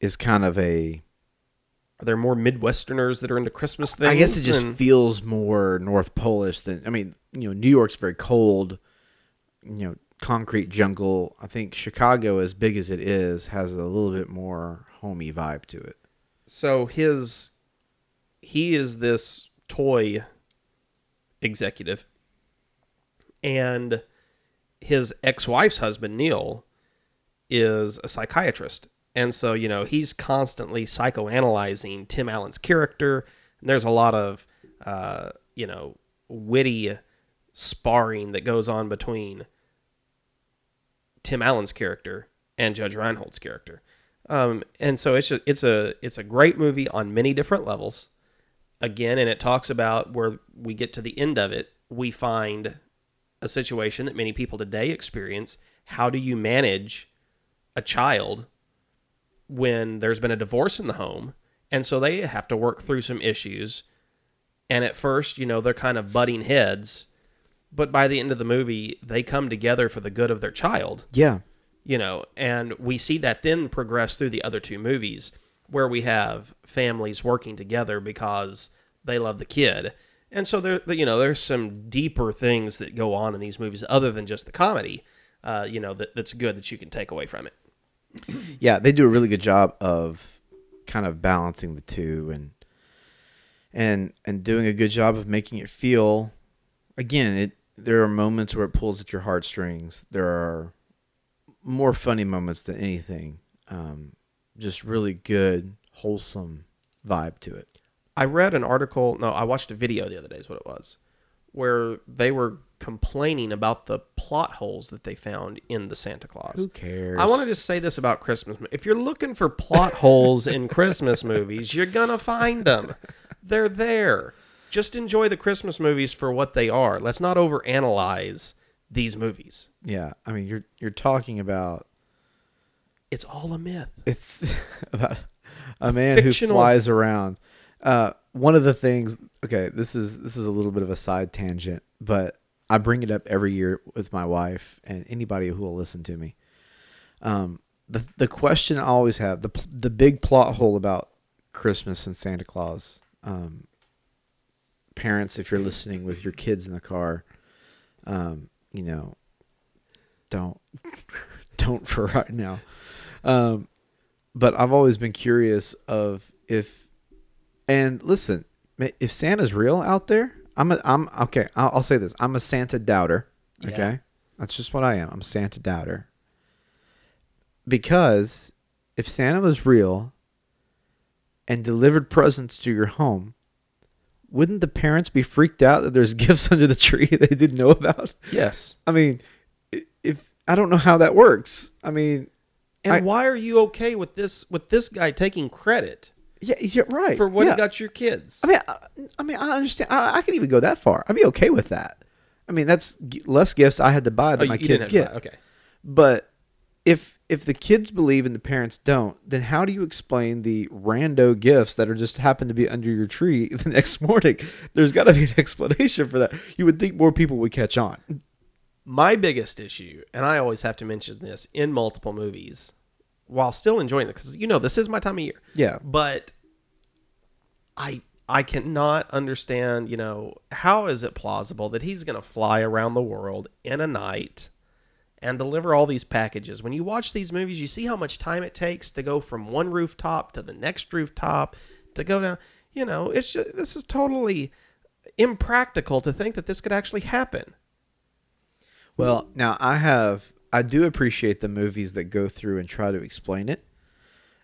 is kind of a. Are there more Midwesterners that are into Christmas things? I guess it just than- feels more North Polish than. I mean, you know, New York's very cold. You know, concrete jungle. I think Chicago, as big as it is, has a little bit more homey vibe to it. so his he is this toy executive and his ex-wife's husband Neil is a psychiatrist and so you know he's constantly psychoanalyzing Tim Allen's character and there's a lot of uh, you know witty sparring that goes on between Tim Allen's character and Judge Reinhold's character um, and so it's just it's a it's a great movie on many different levels. Again, and it talks about where we get to the end of it, we find a situation that many people today experience. How do you manage a child when there's been a divorce in the home? And so they have to work through some issues. And at first, you know, they're kind of butting heads, but by the end of the movie, they come together for the good of their child Yeah, you know, and we see that then progress through the other two movies where we have families working together because they love the kid. And so there, you know, there's some deeper things that go on in these movies other than just the comedy, uh, you know, that, that's good that you can take away from it. yeah, they do a really good job of kind of balancing the two and and and doing a good job of making it feel. Again, it there are moments where it pulls at your heartstrings. There are more funny moments than anything. Um, just really good, wholesome vibe to it. I read an article, no, I watched a video the other day, is what it was, where they were complaining about the plot holes that they found in the Santa Claus. Who cares? I want to just say this about Christmas. If you're looking for plot holes in Christmas (laughs) movies, you're going to find them. They're there. Just enjoy the Christmas movies for what they are. Let's not overanalyze these movies. Yeah, I mean, you're you're talking about It's all a myth. it's (laughs) about a man fictional- who flies around. Uh, one of the things. Okay, this is this is a little bit of a side tangent, but I bring it up every year with my wife and anybody who will listen to me. Um, the the question I always have the the big plot hole about Christmas and Santa Claus. Um, parents, if you're listening with your kids in the car, um, you know, don't (laughs) don't for right now. Um, but I've always been curious of if, and listen, if Santa's real out there, I'm a, I'm okay. I'll, I'll say this: I'm a Santa doubter. Yeah. Okay, that's just what I am. I'm a Santa doubter. Because if Santa was real and delivered presents to your home, wouldn't the parents be freaked out that there's (laughs) gifts under the tree they didn't know about? Yes. I mean, if I don't know how that works. I mean, And I- why are you okay with this with this guy taking credit yeah, you're right. for what yeah. he got your kids? I mean, I, I mean, I understand. I, I could even go that far. I'd be okay with that. I mean, that's g- less gifts I had to buy Oh, than you- my kids get. Okay. But if if the kids believe and the parents don't, then how do you explain the rando gifts that are just happen to be under your tree (laughs) the next morning? There's got to be an (laughs) explanation for that. You would think more people would catch on. My biggest issue, and I always have to mention this in multiple movies, while still enjoying it, because you know this is my time of year. Yeah. But I I cannot understand. You know how is it plausible that he's going to fly around the world in a night and deliver all these packages? When you watch these movies, you see how much time it takes to go from one rooftop to the next rooftop to go down. You know, it's just, this is totally impractical to think that this could actually happen. Well, now I have I do appreciate the movies that go through and try to explain it.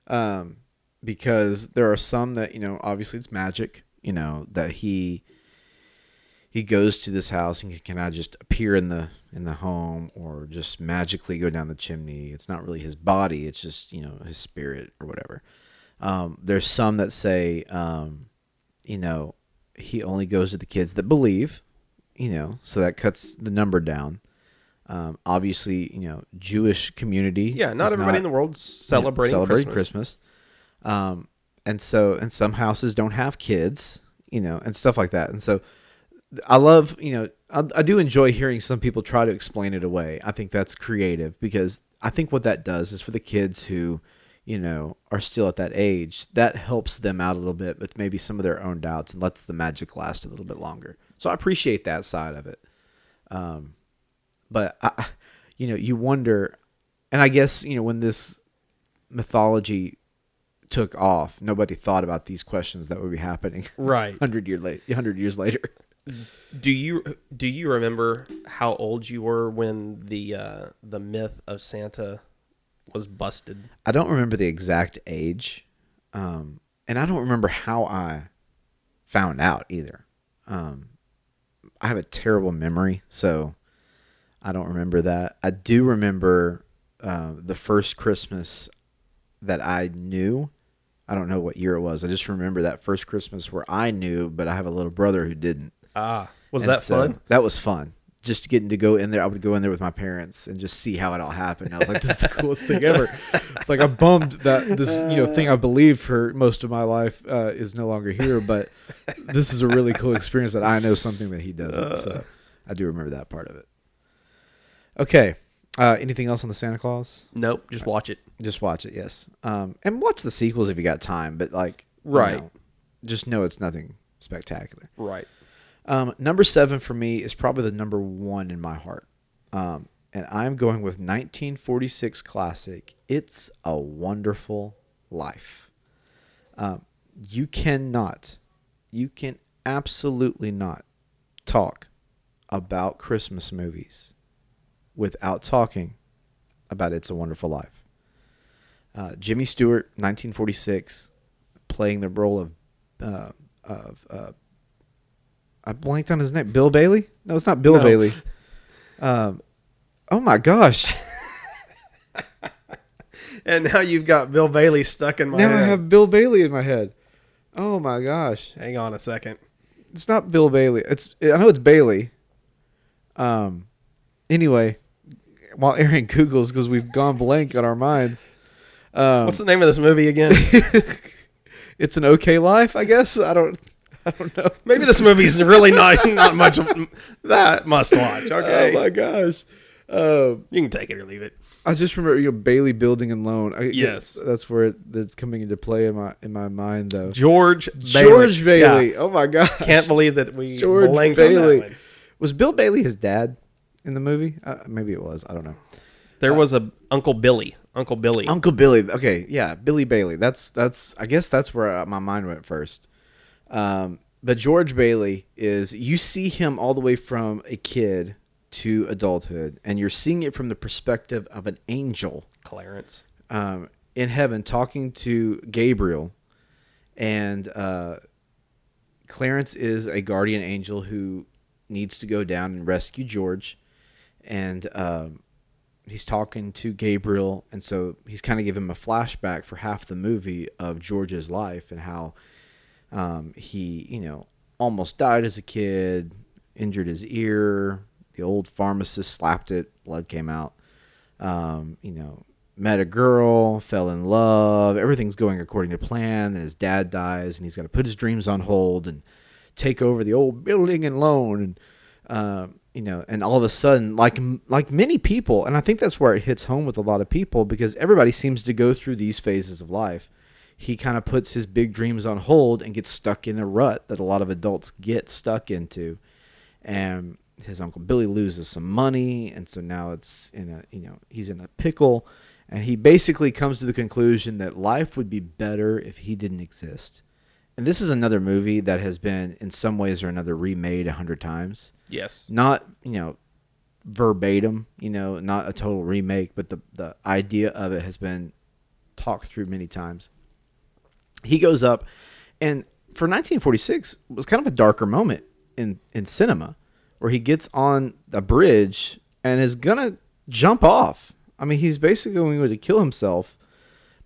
Um because there are some that, you know, obviously it's magic, you know, that he he goes to this house and can I just appear in the in the home or just magically go down the chimney. It's not really his body, it's just, you know, his spirit or whatever. Um there's some that say um you know, he only goes to the kids that believe, you know, so that cuts the number down. Um, obviously, you know, Jewish community. Yeah, not everybody in the world celebrating celebrating Christmas. Christmas. Um, and so, and some houses don't have kids, you know, and stuff like that. And so, I love, you know, I, I do enjoy hearing some people try to explain it away. I think that's creative because I think what that does is for the kids who, you know, are still at that age, that helps them out a little bit with maybe some of their own doubts and lets the magic last a little bit longer. So I appreciate that side of it. Um, but I, you know, you wonder, and I guess you know when this mythology took off, nobody thought about these questions that would be happening (laughs) Right. hundred year late, hundred years later. Do you do you remember how old you were when the uh, the myth of Santa was busted? I don't remember the exact age, um, and I don't remember how I found out either. Um, I have a terrible memory, so I don't remember that. I do remember uh, the first Christmas that I knew. I don't know what year it was. I just remember that first Christmas where I knew, but I have a little brother who didn't. Ah, was And that so fun? That was fun. Just getting to go in there. I would go in there with my parents and just see how it all happened. I was like, this is the coolest thing ever. It's like I'm bummed that this you know thing I believed for most of my life uh, is no longer here, but this is a really cool experience that I know something that he doesn't. So I do remember that part of it. Okay. Uh, anything else on the Santa Claus? Nope, just watch it. Just watch it, yes. Um, and watch the sequels if you got time, but like, you Right. know, just know it's nothing spectacular. Right. Um, number seven for me is probably the number one in my heart. Um, and I'm going with 1946 classic. It's a Wonderful Life. Um, you cannot, you can absolutely not talk about Christmas movies without talking about It's a Wonderful Life. Uh, Jimmy Stewart, 1946, playing the role of uh, of uh, I blanked on his name. Bill Bailey? No, it's not Bill No. Bailey. Um, oh my gosh! (laughs) And now you've got Bill Bailey stuck in my now head. I have Bill Bailey in my head. Oh my gosh! Hang on a second. It's not Bill Bailey. It's I know it's Bailey. Um. Anyway, while Erin googles because we've gone blank on our minds. Um, What's the name of this movie again? (laughs) it's an okay life, I guess. I don't. I don't know. (laughs) Maybe this movie's really not not much of that must watch. Okay, Oh my gosh. Um, you can take it or leave it. I just remember you know, Bailey Building and Loan. I, Yes. that's where it, that's coming into play in my in my mind though. George Bailey. George Yeah. Bailey. Oh my god. Can't believe that we George blanked on that Bailey. Was Bill Bailey his dad in the movie? Uh, maybe it was. I don't know. There was a Uncle Billy. Uncle Billy. Uncle Billy. Okay, yeah, Billy Bailey. That's that's. I guess that's where uh, my mind went first. Um, but George Bailey is. You see him all the way from a kid to adulthood, and you're seeing it from the perspective of an angel Clarence. um, in heaven talking to Gabriel, and uh, Clarence is a guardian angel who needs to go down and rescue George, and um, he's talking to Gabriel, and so he's kind of giving him a flashback for half the movie of George's life and how um, he, you know, almost died as a kid, injured his ear. The old pharmacist slapped it, blood came out. Um, you know, met a girl, fell in love. Everything's going according to plan. And his dad dies, and he's got to put his dreams on hold and take over the old building and loan. And uh, you know, and all of a sudden, like like many people, and I think that's where it hits home with a lot of people because everybody seems to go through these phases of life. He kind of puts his big dreams on hold and gets stuck in a rut that a lot of adults get stuck into, and his uncle Billy loses some money, and so now it's in a you know he's in a pickle, and he basically comes to the conclusion that life would be better if he didn't exist. And this is another movie that has been in some ways or another remade a hundred times Yes. not you know verbatim you know not a total remake but the the idea of it has been talked through many times he goes up and for 1946 it was kind of a darker moment in in cinema where he gets on a bridge and is gonna jump off i mean he's basically going to kill himself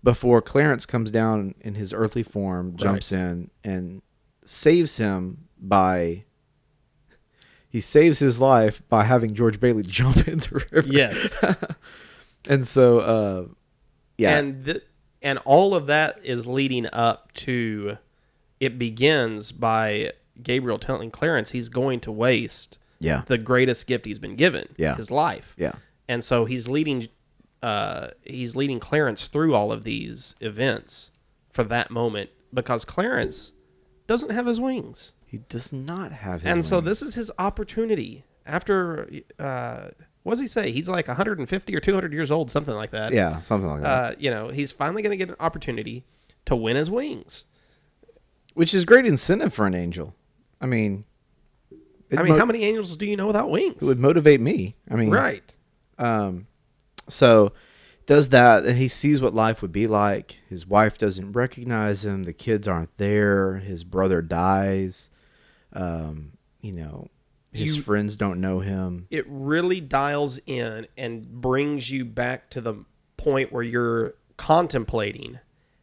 before clarence comes down in his earthly form jumps in and saves him by he saves his life by having George Bailey (laughs) jump in the river. Yes. (laughs) and so, uh, yeah, And th- and all of that is leading up to it begins by Gabriel telling Clarence he's going to waste yeah, the greatest gift he's been given, Yeah. his life. yeah, And so he's leading uh he's leading Clarence through all of these events for that moment because Clarence doesn't have his wings. he does not have his. and so this is his opportunity after uh what does he say? He's like 150 or 200 years old, something like that. yeah, something like that, Uh, you know, he's finally going to get an opportunity to win his wings. which is great incentive for an angel. I mean, I mean, mo- how many angels do you know without wings? it would motivate me. I mean, right. Um, so does that, and he sees what life would be like. His wife doesn't recognize him. The kids aren't there. His brother dies. Um, you know, his You- friends don't know him. It really dials in and brings you back to the point where you're contemplating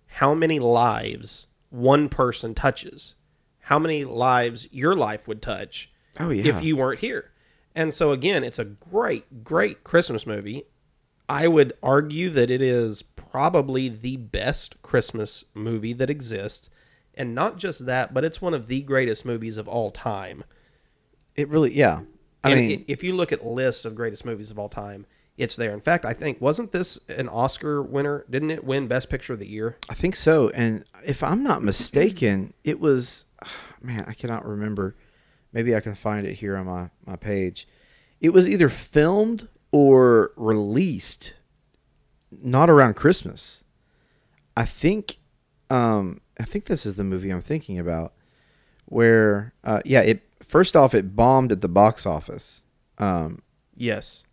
how many lives one person touches, how many lives your life would touch Oh yeah, if you weren't here. And so again, it's a great, great Christmas movie. I would argue that it is probably the best Christmas movie that exists. And not just that, but it's one of the greatest movies of all time. It really yeah. I and mean, if you look at lists of greatest movies of all time, it's there. In fact, I think wasn't this an Oscar winner? Didn't it win Best Picture of the Year? I think so. And if I'm not mistaken, it was (sighs) man, I cannot remember. Maybe I can find it here on my, my page. It was either filmed or released not around Christmas. I think um I think this is the movie I'm thinking about where uh yeah, it first off it bombed at the box office. Um Yes.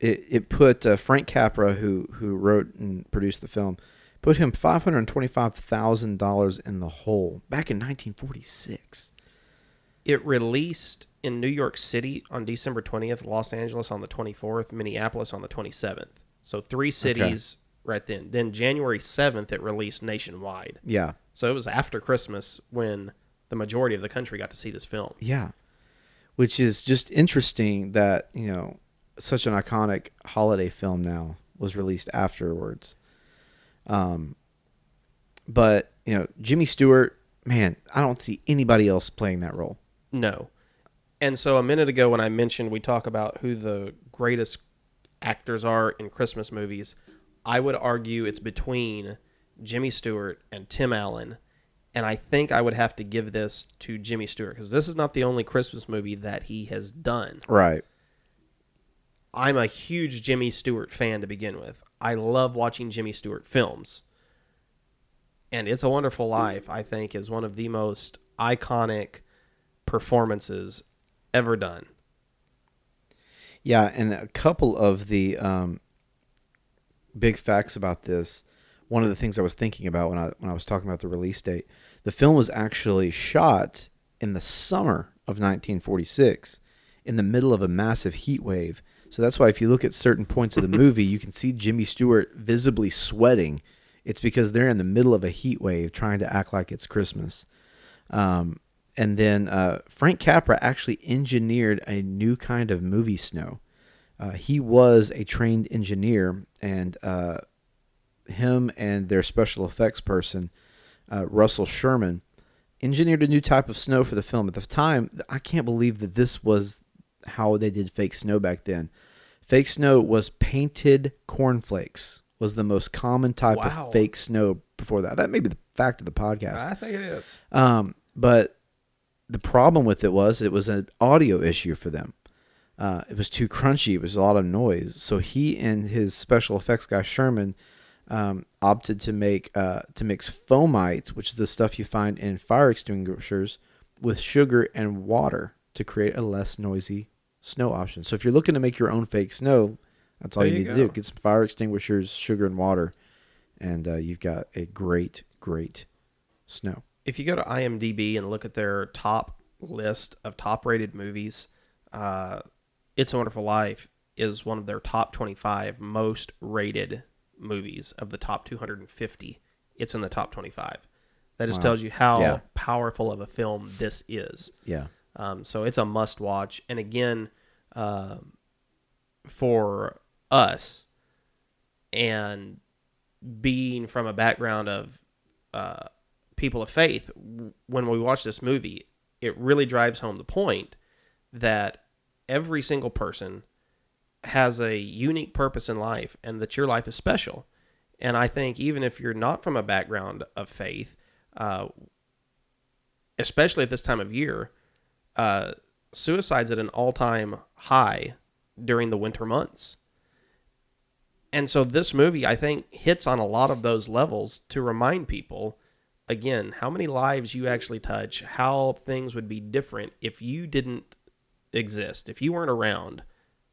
it, it put uh, Frank Capra, who who wrote and produced the film, put him five hundred twenty five thousand dollars in the hole back in nineteen forty six. It released in New York City on December 20th, Los Angeles on the 24th, Minneapolis on the 27th. So three cities right then. Then January 7th, it released nationwide. Yeah, So it was after Christmas when the majority of the country got to see this film. yeah, which is just interesting that you know such an iconic holiday film now was released afterwards. Um, but you know Jimmy Stewart, man, I don't see anybody else playing that role. No. And so a minute ago when I mentioned we talk about who the greatest actors are in Christmas movies, I would argue it's between Jimmy Stewart and Tim Allen. And I think I would have to give this to Jimmy Stewart because this is not the only Christmas movie that he has done. Right. I'm a huge Jimmy Stewart fan to begin with. I love watching Jimmy Stewart films. And It's a Wonderful Life, I think, is one of the most iconic performances ever done. Yeah, and a couple of the um, big facts about this. One of the things I was thinking about when I when I was talking about the release date, the film was actually shot in the summer of 1946, in the middle of a massive heat wave. So that's why if you look at certain points of the (laughs) movie, you can see Jimmy Stewart visibly sweating. It's because they're in the middle of a heat wave trying to act like it's Christmas. Um, and then uh, Frank Capra actually engineered a new kind of movie snow. Uh, he was a trained engineer, and uh, him and their special effects person, uh, Russell Shearman, engineered a new type of snow for the film. At the time, I can't believe that this was how they did fake snow back then. Fake snow was painted cornflakes was the most common type Wow. of fake snow before that. That may be the fact of the podcast. I think it is. Um, but the problem with it was it was an audio issue for them. Uh, it was too crunchy. It was a lot of noise. So he and his special effects guy Shearman um, opted to make uh, to mix foamite, which is the stuff you find in fire extinguishers, with sugar and water to create a less noisy snow option. So if you're looking to make your own fake snow, that's all you you need to do. Get some fire extinguishers, sugar, and water, and uh, you've got a great, great snow. If you go to IMDb and look at their top list of top rated movies, uh, It's a Wonderful Life is one of their top 25 most rated movies of the top 250. It's in the top 25. That just Wow. tells you how Yeah. powerful of a film this is. Yeah. Um, so it's a must watch. And again, um for us and being from a background of uh, people of faith, when we watch this movie, it really drives home the point that every single person has a unique purpose in life and that your life is special. And I think even if you're not from a background of faith, uh, especially at this time of year, uh, suicide's at an all-time high during the winter months. And so this movie, I think, hits on a lot of those levels to remind people, again, how many lives you actually touch, how things would be different if you didn't exist, if you weren't around.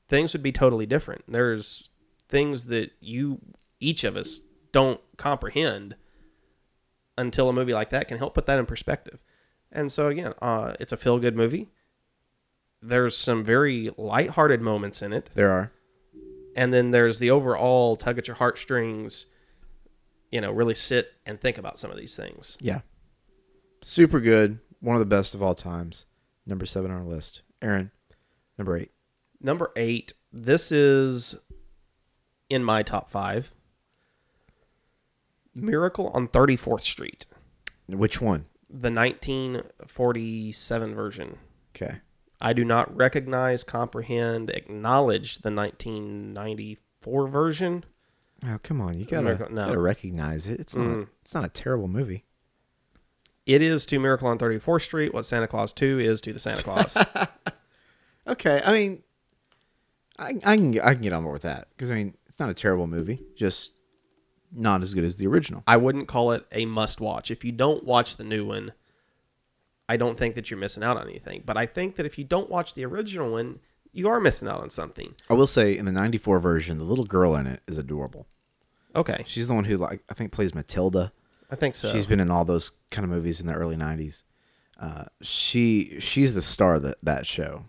Things would be totally different. There's things that you, each of us, don't comprehend until a movie like that can help put that in perspective. And so again, uh, it's a feel good movie. There's some very lighthearted moments in it, There are. and then there's the overall tug at your heartstrings. You know, really sit and think about some of these things. Yeah. Super good. One of the best of all times. Number seven on our list. Erin, number eight. Number eight. This is in my top five. Miracle on 34th Street, Which one? the 1947 version. Okay. I do not recognize, comprehend, acknowledge the 1994 version. Oh, come on. You gotta, Miracle- no. gotta recognize it. It's not. Mm. It's not a terrible movie. It is to Miracle on 34th Street what Santa Claus 2 is to the Santa Claus. (laughs) Okay. I mean, I, I can get- I can get on board with that because I mean it's not a terrible movie. Just not as good as the original. I wouldn't call it a must watch. If you don't watch the new one, I don't think that you're missing out on anything. But I think that if you don't watch the original one, you are missing out on something. I will say in the '94 version, the little girl in it is adorable. Okay, She's the one who like I think plays Matilda. I think so. She's been in all those kind of movies in the early '90s. Uh, she she's the star of that that show,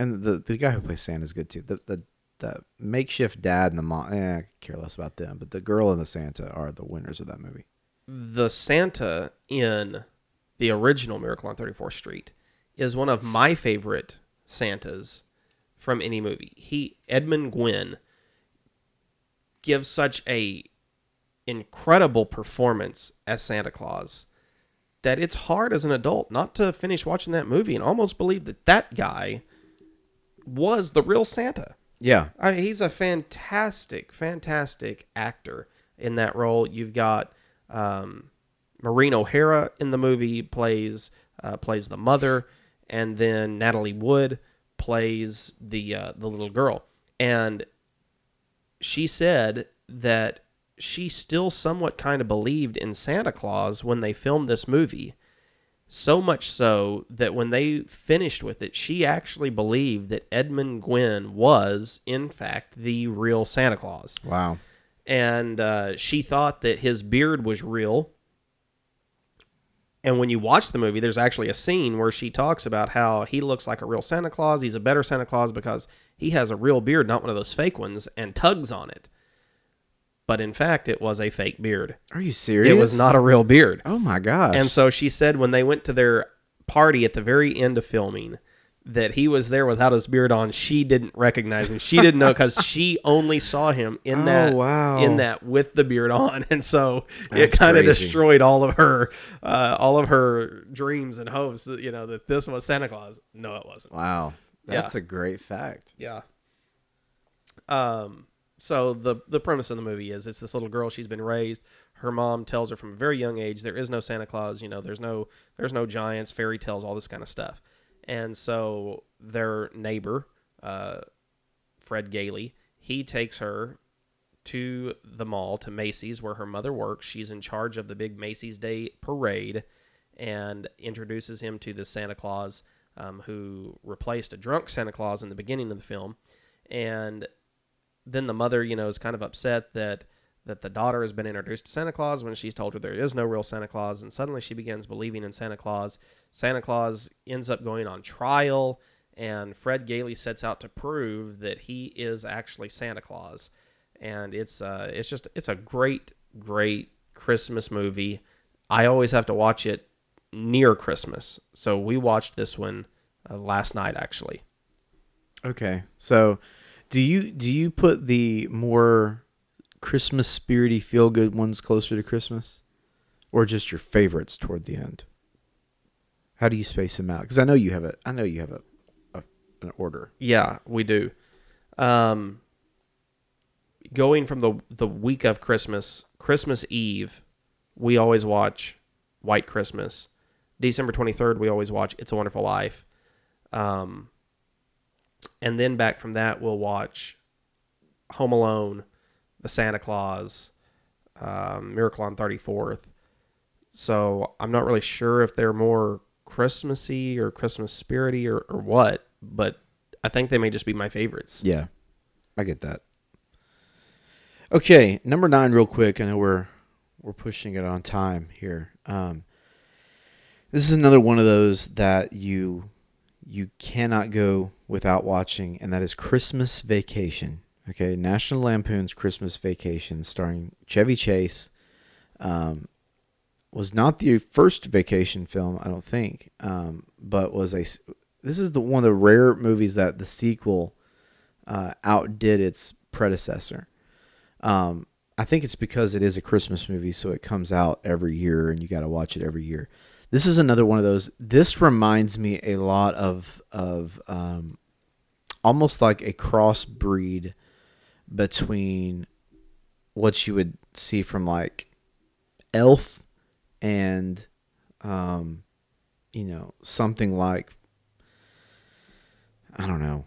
and the the guy who plays Santa is good too. The the the makeshift dad and the mom. Eh, I care less about them, but the girl and the Santa are the winners of that movie. the Santa in the original Miracle on 34th Street is one of my favorite Santas from any movie. He Edmund Gwenn gives such a incredible performance as Santa Claus that it's hard as an adult not to finish watching that movie and almost believe that that guy was the real Santa. Yeah. I mean, he's a fantastic, fantastic actor in that role. You've got um, Maureen O'Hara in the movie plays uh, plays the mother, and then Natalie Wood plays the uh, the little girl. And she said that she still somewhat kind of believed in Santa Claus when they filmed this movie. So much so that when they finished with it, she actually believed that Edmund Gwenn was, in fact, the real Santa Claus. Wow. And uh, she thought that his beard was real. And when you watch the movie, there's actually a scene where she talks about how he looks like a real Santa Claus. He's a better Santa Claus because he has a real beard, not one of those fake ones, and tugs on it. But in fact, it was a fake beard. Are you serious? It was not a real beard. Oh my gosh. And so she said when they went to their party at the very end of filming that he was there without his beard on, she didn't recognize him. She didn't know because she (laughs) only saw him in Oh, that wow. in that with the beard on, and so it kind of destroyed all of her uh, all of her dreams and hopes. That, you know that this was Santa Claus. No, it wasn't. wow. Yeah. That's a great fact. Yeah. Um. So the the premise of the movie is it's this little girl. She's been raised. Her mom tells her from a very young age there is no Santa Claus. You know, there's no there's no giants, fairy tales, all this kind of stuff. And so their neighbor, uh, Fred Gailey, he takes her to the mall to Macy's where her mother works. She's in charge of the big Macy's Day parade, and introduces him to the Santa Claus um, who replaced a drunk Santa Claus in the beginning of the film, and then the mother, you know, is kind of upset that that the daughter has been introduced to Santa Claus when she's told her there is no real Santa Claus, and suddenly she begins believing in Santa Claus. Santa Claus ends up going on trial, and Fred Gailey sets out to prove that he is actually Santa Claus, and it's uh, it's just it's a great great Christmas movie. I always have to watch it near Christmas, so we watched this one uh, last night actually. Okay. So, do you do you put the more Christmas spirity feel good ones closer to Christmas, or just your favorites toward the end? How do you space them out? Because I know you have a I know you have a, a an order. Yeah, we do. Um, going from the the week of Christmas, Christmas Eve, we always watch White Christmas. December twenty third, we always watch It's a Wonderful Life. Um, and then back from that, we'll watch Home Alone, The Santa Claus, um, Miracle on Thirty Fourth. So I'm not really sure if they're more Christmassy or Christmas spirity or, or what, but I think they may just be my favorites. Yeah, I get that. Okay, number nine, real quick. I know we're we're pushing it on time here. Um, this is another one of those that you you cannot go without watching, and that is Christmas Vacation. Okay, National Lampoon's Christmas Vacation, starring Chevy Chase. Um, was not the first vacation film, I don't think, um, but was a. This is the one of the rare movies that the sequel uh, outdid its predecessor. Um, I think it's because it is a Christmas movie, so it comes out every year, and you got to watch it every year. This is another one of those. This reminds me a lot of of um, almost like a crossbreed between what you would see from like Elf and um, you know something like I don't know,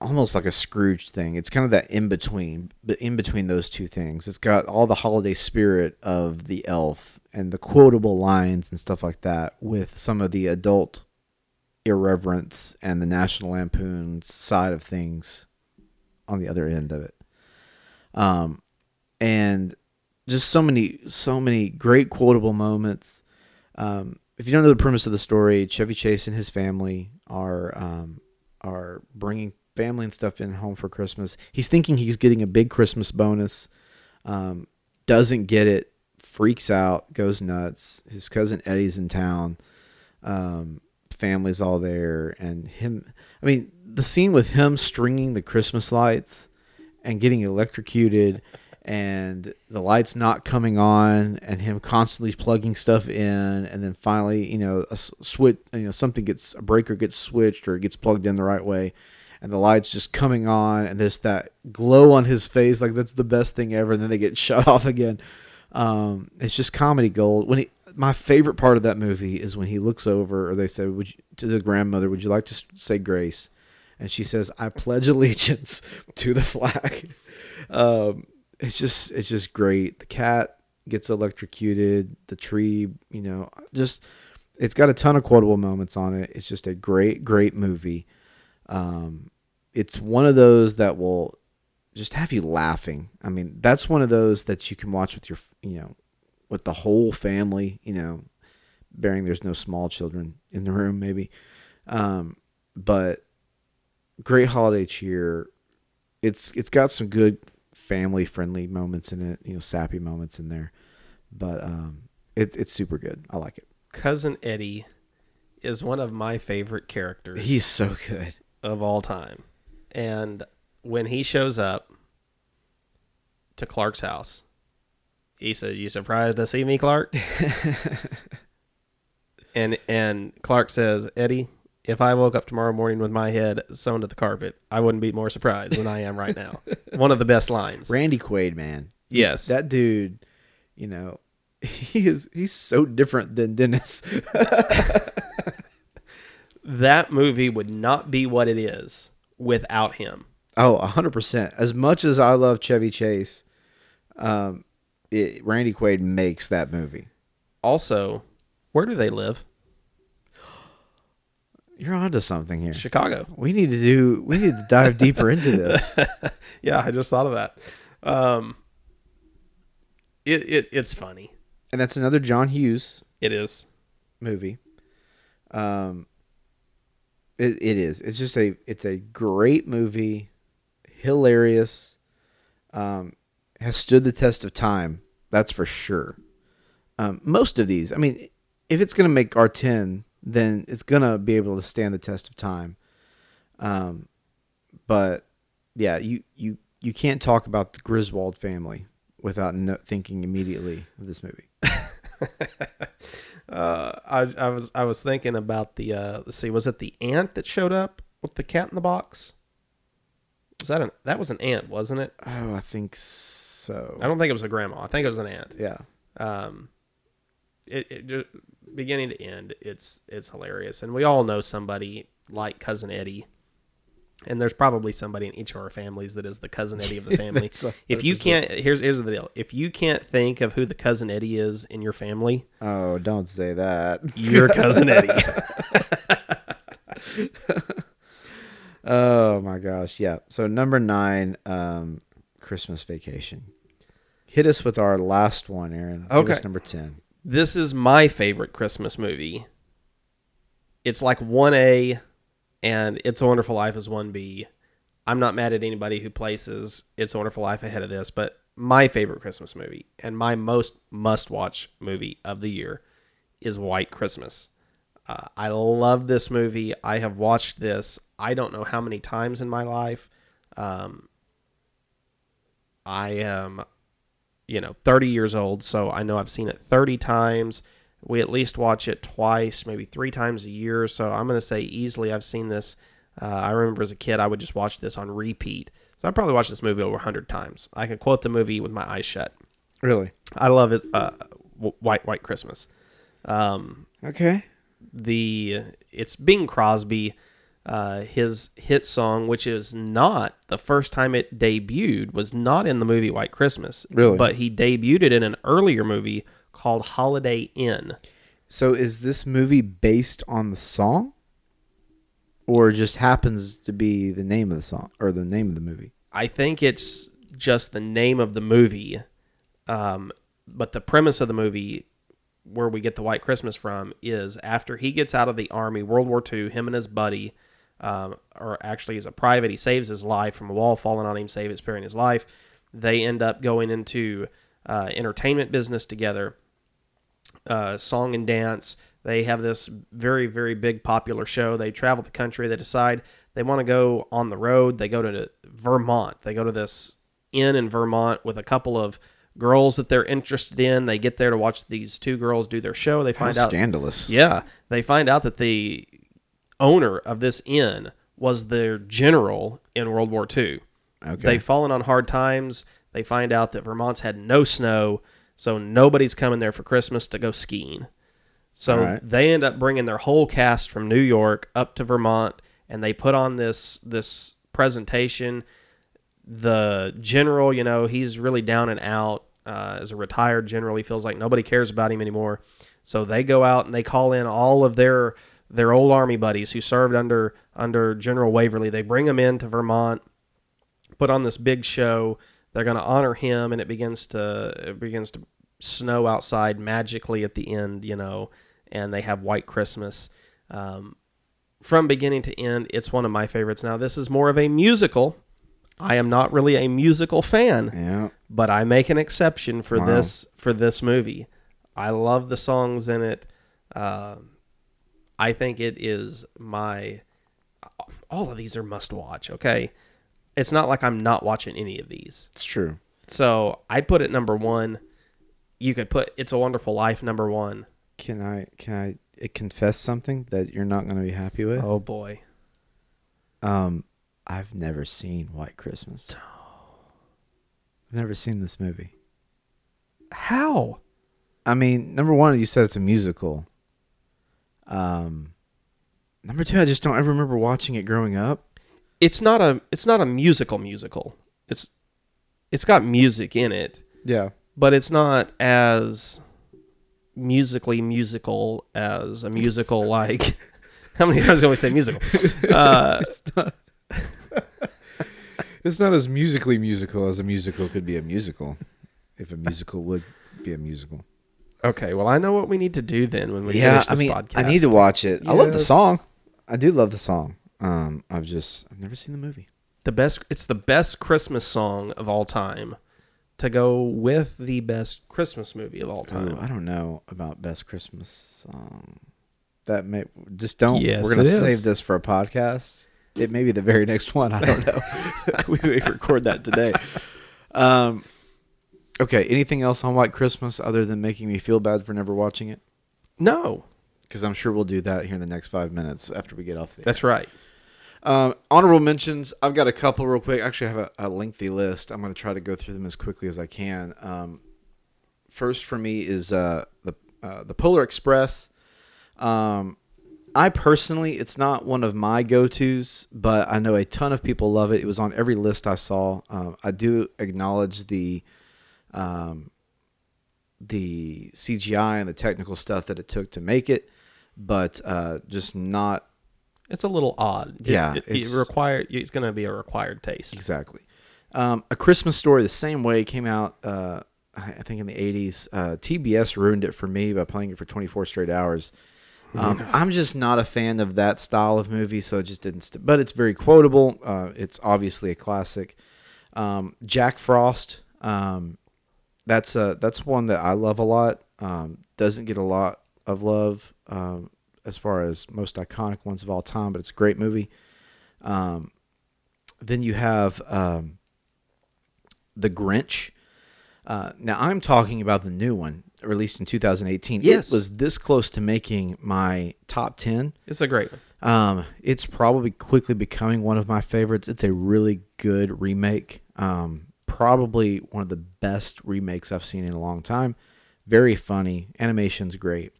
almost like a Scrooge thing. It's kind of that in between, but in between those two things, it's got all the holiday spirit of the elf and the quotable lines and stuff like that, with some of the adult irreverence and the National Lampoon side of things on the other end of it. Um, and just so many, so many great quotable moments. Um, if you don't know the premise of the story, Chevy Chase and his family are um, are bringing family and stuff in home for Christmas. He's thinking he's getting a big Christmas bonus, um, doesn't get it, freaks out, goes nuts. His cousin Eddie's in town, um, family's all there, and him. I mean, the scene with him stringing the Christmas lights and getting electrocuted. And the lights not coming on, and him constantly plugging stuff in, and then finally, you know, a switch, you know, something gets a breaker gets switched or it gets plugged in the right way, and the lights just coming on, and there's that glow on his face, like that's the best thing ever. And then they get (laughs) shut off again. Um, it's just comedy gold. When he, my favorite part of that movie is when he looks over, or they say, "Would you, to the grandmother, would you like to say grace?" And she says, "I pledge allegiance (laughs) to the flag." (laughs) um, it's just, it's just great. The cat gets electrocuted. The tree, you know, just it's got a ton of quotable moments on it. It's just a great, great movie. Um, it's one of those that will just have you laughing. I mean, that's one of those that you can watch with your, you know, with the whole family. You know, bearing there's no small children in the room, maybe. Um, but great holiday cheer. It's it's got some good family friendly moments in it. You know, sappy moments in there, but um, it, it's super good. I like it. Cousin Eddie is one of my favorite characters He's so good. of all time. And when he shows up to Clark's house, he said, "You surprised to see me, Clark?" (laughs) and and Clark says, "Eddie, if I woke up tomorrow morning with my head sewn to the carpet, I wouldn't be more surprised than I am right now." (laughs) one of the best lines. Randy Quaid, man. Yes. That dude, you know, (laughs) he is he's so different than Dennis. that movie would not be what it is without him. oh, 100%. As much as I love Chevy Chase, um it, Randy Quaid makes that movie. Also, where do they live? You're onto something here. Chicago. We need to do we need to dive deeper into this. (laughs) yeah, I just thought of that. Um, it, it it's funny. And that's another John Hughes It is. movie. Um, it, it is. It's just a it's a great movie, hilarious. Um, has stood the test of time. That's for sure. Um, most of these, I mean, if it's gonna make R ten, then it's gonna be able to stand the test of time. Um, but yeah, you you you can't talk about the Griswold family without no, thinking immediately of this movie. (laughs) Uh, I I was I was thinking about the uh, let's see, was it the aunt that showed up with the cat in the box? Was that an that was an aunt, wasn't it? Oh, I think so. I don't think it was a grandma. I think it was an aunt. Yeah. Um, it, it just, beginning to end, it's it's hilarious, and we all know somebody like cousin Eddie, and there's probably somebody in each of our families that is the cousin Eddie of the (laughs) family. If you can't, here's here's the deal: if you can't think of who the cousin Eddie is in your family, Oh, don't say that. your cousin Eddie. (laughs) (laughs) oh my gosh, yeah. So number nine, um, Christmas Vacation. Hit us with our last one, Erin. Give us Okay. number ten. this is my favorite Christmas movie. It's like 1A and It's a Wonderful Life is 1B. I'm not mad at anybody who places It's a Wonderful Life ahead of this, but my favorite Christmas movie and my most must watch movie of the year is White Christmas. Uh, I love this movie. I have watched this I don't know how many times in my life. Um, I am you know 30 years old. So i know i've seen it 30 times. We at least watch it twice maybe three times a year. So i'm going to say easily i've seen this uh, i remember as a kid i would just watch this on repeat. So i probably watched this movie over 100 times. I can quote the movie with my eyes shut. Really? i love it uh, white white christmas. Um, Okay. the it's Bing Crosby, uh, his hit song, which is not the first time it debuted, was not in the movie White Christmas. Really? But he debuted it in an earlier movie called Holiday Inn. So is this movie based on the song, or just happens to be the name of the song or the name of the movie? I think it's just the name of the movie, um, but the premise of the movie, where we get the White Christmas from, is after he gets out of the army, World War II, him and his buddy, um, or actually he's a private, he saves his life from a wall falling on him, save it, sparing his life. They end up going into uh, entertainment business together, uh, song and dance. They have this very, very big popular show. They travel the country. They decide they want to go on the road. They go to Vermont. They go to this inn in Vermont with a couple of girls that they're interested in. They get there to watch these two girls do their show. They find out scandalous. yeah, they find out that the owner of this inn was their general in World War II. Okay. They've fallen on hard times. They find out that Vermont's had no snow, so nobody's coming there for Christmas to go skiing. So Alright. they end up bringing their whole cast from New York up to Vermont, and they put on this this presentation. The general, you know, he's really down and out uh, as a retired general. He feels like nobody cares about him anymore. So they go out and they call in all of their their old army buddies who served under under General Waverly. They bring them into Vermont, put on this big show. They're going to honor him, and it begins to it begins to snow outside magically at the end, you know, and they have White Christmas. Um, from beginning to end, it's one of my favorites. Now, this is more of a musical. I am not really a musical fan yeah. but I make an exception for Wow. this for this movie. I love the songs in it. Um I think it is my. All of these are must watch. Okay, it's not like I'm not watching any of these. It's true. So I put it number one. You could put "It's a Wonderful Life" number one. Can I can I uh, confess something that you're not going to be happy with? Oh boy, Um, I've never seen White Christmas. I've never seen this movie. how? I mean, number one, you said it's a musical. Um, number two, I just don't ever remember watching it growing up. It's not a. It's not a musical musical. It's. It's got music in it. Yeah, but it's not as musically musical as a musical (laughs) like (laughs) how many times do I always say musical? (laughs) Uh, it's not. it's not as musically musical as a musical could be a musical, if a musical would be a musical. Okay, well I know what we need to do then when we yeah, finish I this mean, podcast. I need to watch it. I love the Yes. song. I do love the song. Um, I've just I've never seen the movie. the best. It's the best Christmas song of all time. To go with the best Christmas movie of all time. Ooh, I don't know about best Christmas song. That may just don't. Yes, we're gonna it save is. this for a podcast. It may be the very next one. I don't know. (laughs) (laughs) we may record that today. Um, okay. Anything else on White Christmas other than making me feel bad for never watching it? No, Because I'm sure we'll do that here in the next five minutes after we get off the. that's right. Um, honorable mentions. I've got a couple real quick. Actually, I have a, a lengthy list. I'm going to try to go through them as quickly as I can. Um, first for me is uh, the uh, the Polar Express. Um, I personally, it's not one of my go tos, but I know a ton of people love it. It was on every list I saw. Um, I do acknowledge the um, the CGI and the technical stuff that it took to make it, but uh, just not It's a little odd. Yeah, it, it, it's- require. It's going to be a required taste. Exactly. Um, a Christmas Story, the same way, came out. Uh, I think in the '80s. Uh, TBS ruined it for me by playing it for 24 straight hours. Um, I'm just not a fan of that style of movie, so it just didn't. St- but it's very quotable. Uh, it's obviously a classic. Um, Jack Frost. Um, that's a that's one that I love a lot. Um, doesn't get a lot of love um, as far as most iconic ones of all time, but it's a great movie. Um, then you have um, the Grinch. Uh, now I'm talking about the new one released in 2018. Yes. It was this close to making my top 10. It's a great one. Um, it's probably quickly becoming one of my favorites. It's a really good remake. Um, probably one of the best remakes I've seen in a long time. Very funny. Animation's great.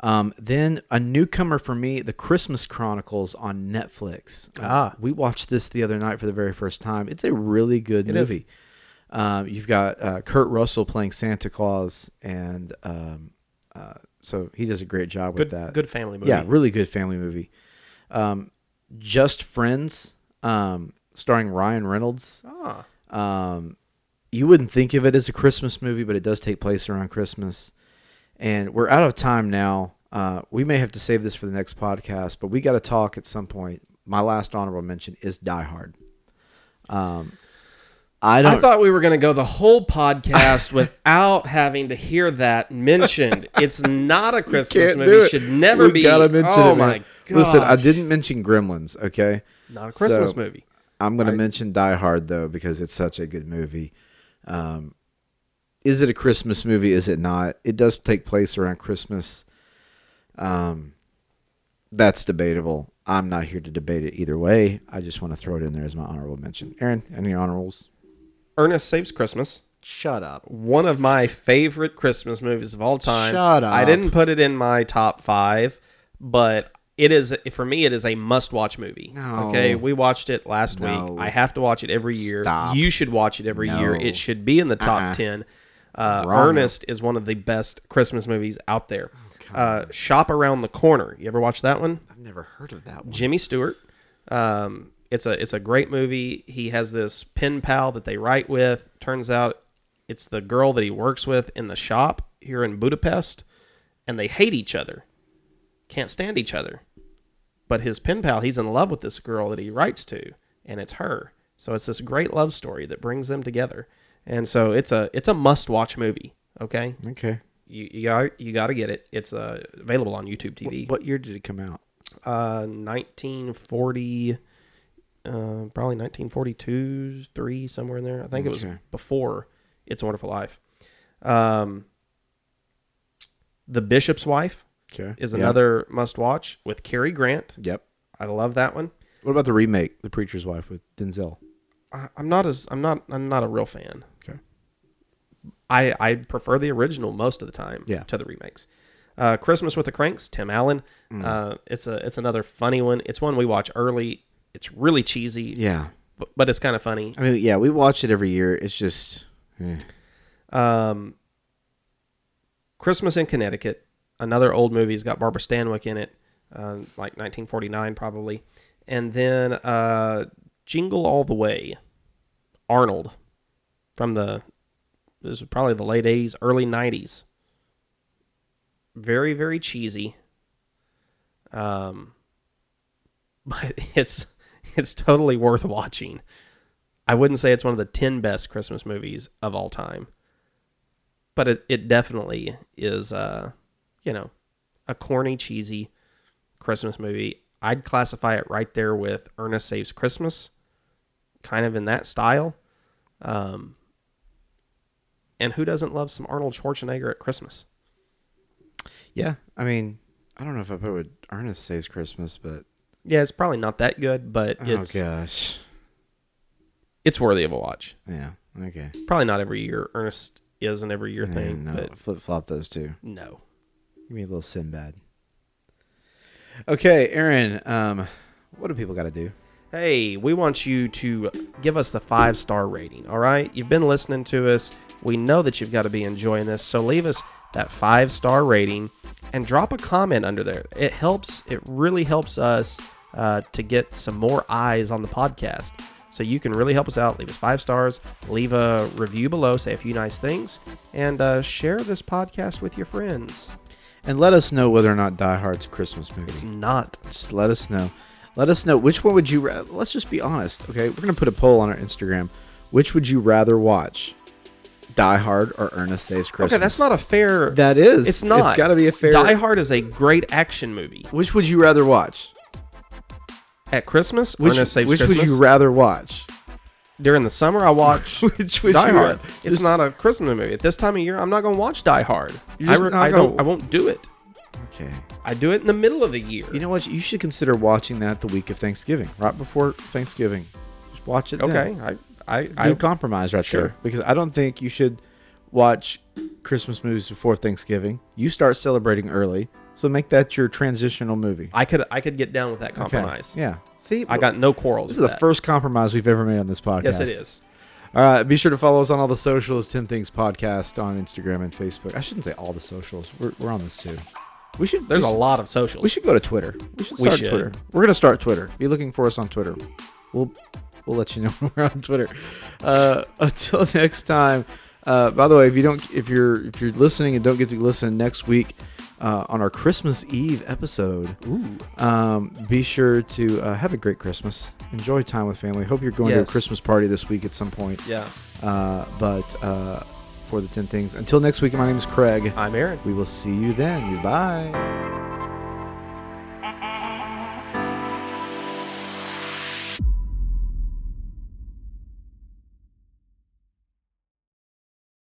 Um, then a newcomer for me, The Christmas Chronicles on Netflix. Uh, Ah. we watched this the other night for the very first time. It's a really good It is. movie. Um, you've got uh, Kurt Russell playing Santa Claus, and um, uh, so he does a great job Good, with that. good family movie. Yeah, really good family movie. Um, Just Friends, um, starring Ryan Reynolds. Ah, Um, you wouldn't think of it as a Christmas movie, but it does take place around Christmas. And we're out of time now. Uh, we may have to save this for the next podcast, but we got to talk at some point. My last honorable mention is Die Hard. Um, I don't. I thought we were going to go the whole podcast (laughs) without having to hear that mentioned. (laughs) It's not a Christmas movie. it. Should never We've be. gotta mention oh it, my god! Listen, I didn't mention Gremlins. Okay. Not a Christmas So- movie. I'm going to mention Die Hard though because it's such a good movie. Um, is it a Christmas movie? Is it not? It does take place around Christmas. Um, That's debatable. I'm not here to debate it either way. I just want to throw it in there as my honorable mention. Erin, any honorables? Ernest Saves Christmas. Shut up. One of my favorite Christmas movies of all time. Shut up. I didn't put it in my top five, but it is for me. It is a must-watch movie. No. Okay, we watched it last No. week. I have to watch it every year. Stop. You should watch it every year. It should be in the top Uh-uh. ten. Uh, Ernest is one of the best Christmas movies out there. come Uh, Shop Around the Corner. You ever watch that one? I've never heard of that one. Jimmy Stewart. Um, it's a it's a great movie. He has this pen pal that they write with. Turns out it's the girl that he works with in the shop here in Budapest, and they hate each other, can't stand each other. But his pen pal, he's in love with this girl that he writes to, and it's her. So it's this great love story that brings them together. And so it's a it's a must watch movie. Okay, Okay. you you got you got to get it. It's uh, available on YouTube TV What, what year did it come out? uh 1940 uh probably 1942 3 somewhere in there i think it was before it's a wonderful life um the bishop's wife Okay. is Yeah. another must watch with Cary grant Yep. i love that one What about the remake, The Preacher's Wife with Denzel? I, i'm not as i'm not i'm not a real fan Okay. i i prefer the original most of the time Yeah. to the remakes uh christmas with the kranks tim allen Mm. uh it's a it's another funny one it's one we watch early it's really cheesy Yeah. but, but it's kind of funny. I mean, yeah, we watch it every year. It's just. eh. Um, Christmas in Connecticut, another old movie. has got Barbara Stanwyck in it, uh, like 1949 probably, and then uh, Jingle All the Way, Arnold, from the this was probably the late 80s, early 90s. Very very cheesy. Um, (laughs) but it's it's totally worth watching. I wouldn't say it's one of the 10 best Christmas movies of all time. But it, it definitely is uh, you know, a corny, cheesy Christmas movie. I'd classify it right there with Ernest Saves Christmas, kind of in that style. Um, and who doesn't love some Arnold Schwarzenegger at Christmas? Yeah. I mean, I don't know if I put it with Ernest Saves Christmas, but. Yeah, it's probably not that good, but it's oh, gosh. it's worthy of a watch. Yeah. Okay. Probably not every year. Ernest is an every year Yeah, thing, no, flip flop those two. no. Give me a little Sinbad. Okay, Erin. Um, what do people got to do? Hey, we want you to give us the five star rating, all right? You've been listening to us. We know that you've got to be enjoying this. So leave us that five star rating and drop a comment under there. It helps, it really helps us uh, to get some more eyes on the podcast. So you can really help us out. Leave us five stars, leave a review below, say a few nice things, and uh, share this podcast with your friends. And let us know whether or not Die Hard's a Christmas movie. It's not. Just let us know. Let us know which one would you. Ra- Let's just be honest, okay? We're gonna put a poll on our Instagram. Which would you rather watch, Die Hard or Ernest Saves Christmas? Okay, that's not a fair. That is. It's not. It's got to be a fair. Die Hard is a great action movie. Which would you rather watch? At Christmas, Which, Ernest Saves which Christmas. would you rather watch? During the summer, I watch (laughs) which would Die Hard. It's Just- not a Christmas movie. At this time of year, I'm not going to watch Die Hard. I, re- gonna- don't. I won't do it. Okay. I do it in the middle of the year. You know what? You should consider watching that the week of Thanksgiving, right before Thanksgiving. Just watch it. then. okay, I, I, Good I compromise right Sure. there. Because I don't think you should watch Christmas movies before Thanksgiving. You start celebrating early, so make that your transitional movie. I could, I could get down with that Okay. compromise. Yeah. See, I got no quarrels. this is the that. first compromise we've ever made on this podcast. Yes, it is. All right. Be sure to follow us on all the socials. Ten Things Podcast on Instagram and Facebook. I shouldn't say all the socials. We're, we're on this too. We should. There's we a lot of socials. We should go to Twitter. We should We start should. Twitter. We're gonna start Twitter. Be looking for us on Twitter. We'll we'll let you know (laughs) when we're on Twitter. Uh, (laughs) until next time. Uh, by the way, if you don't, if you're if you're listening and don't get to listen next week uh, on our Christmas Eve episode, Ooh. um, be sure to uh, have a great Christmas. Enjoy time with family. Hope you're going to Yes. a Christmas party this week at some point. Yeah. Uh, but uh, for the ten things. Until next week, my name is Craig. I'm Erin. We will see you then. Goodbye.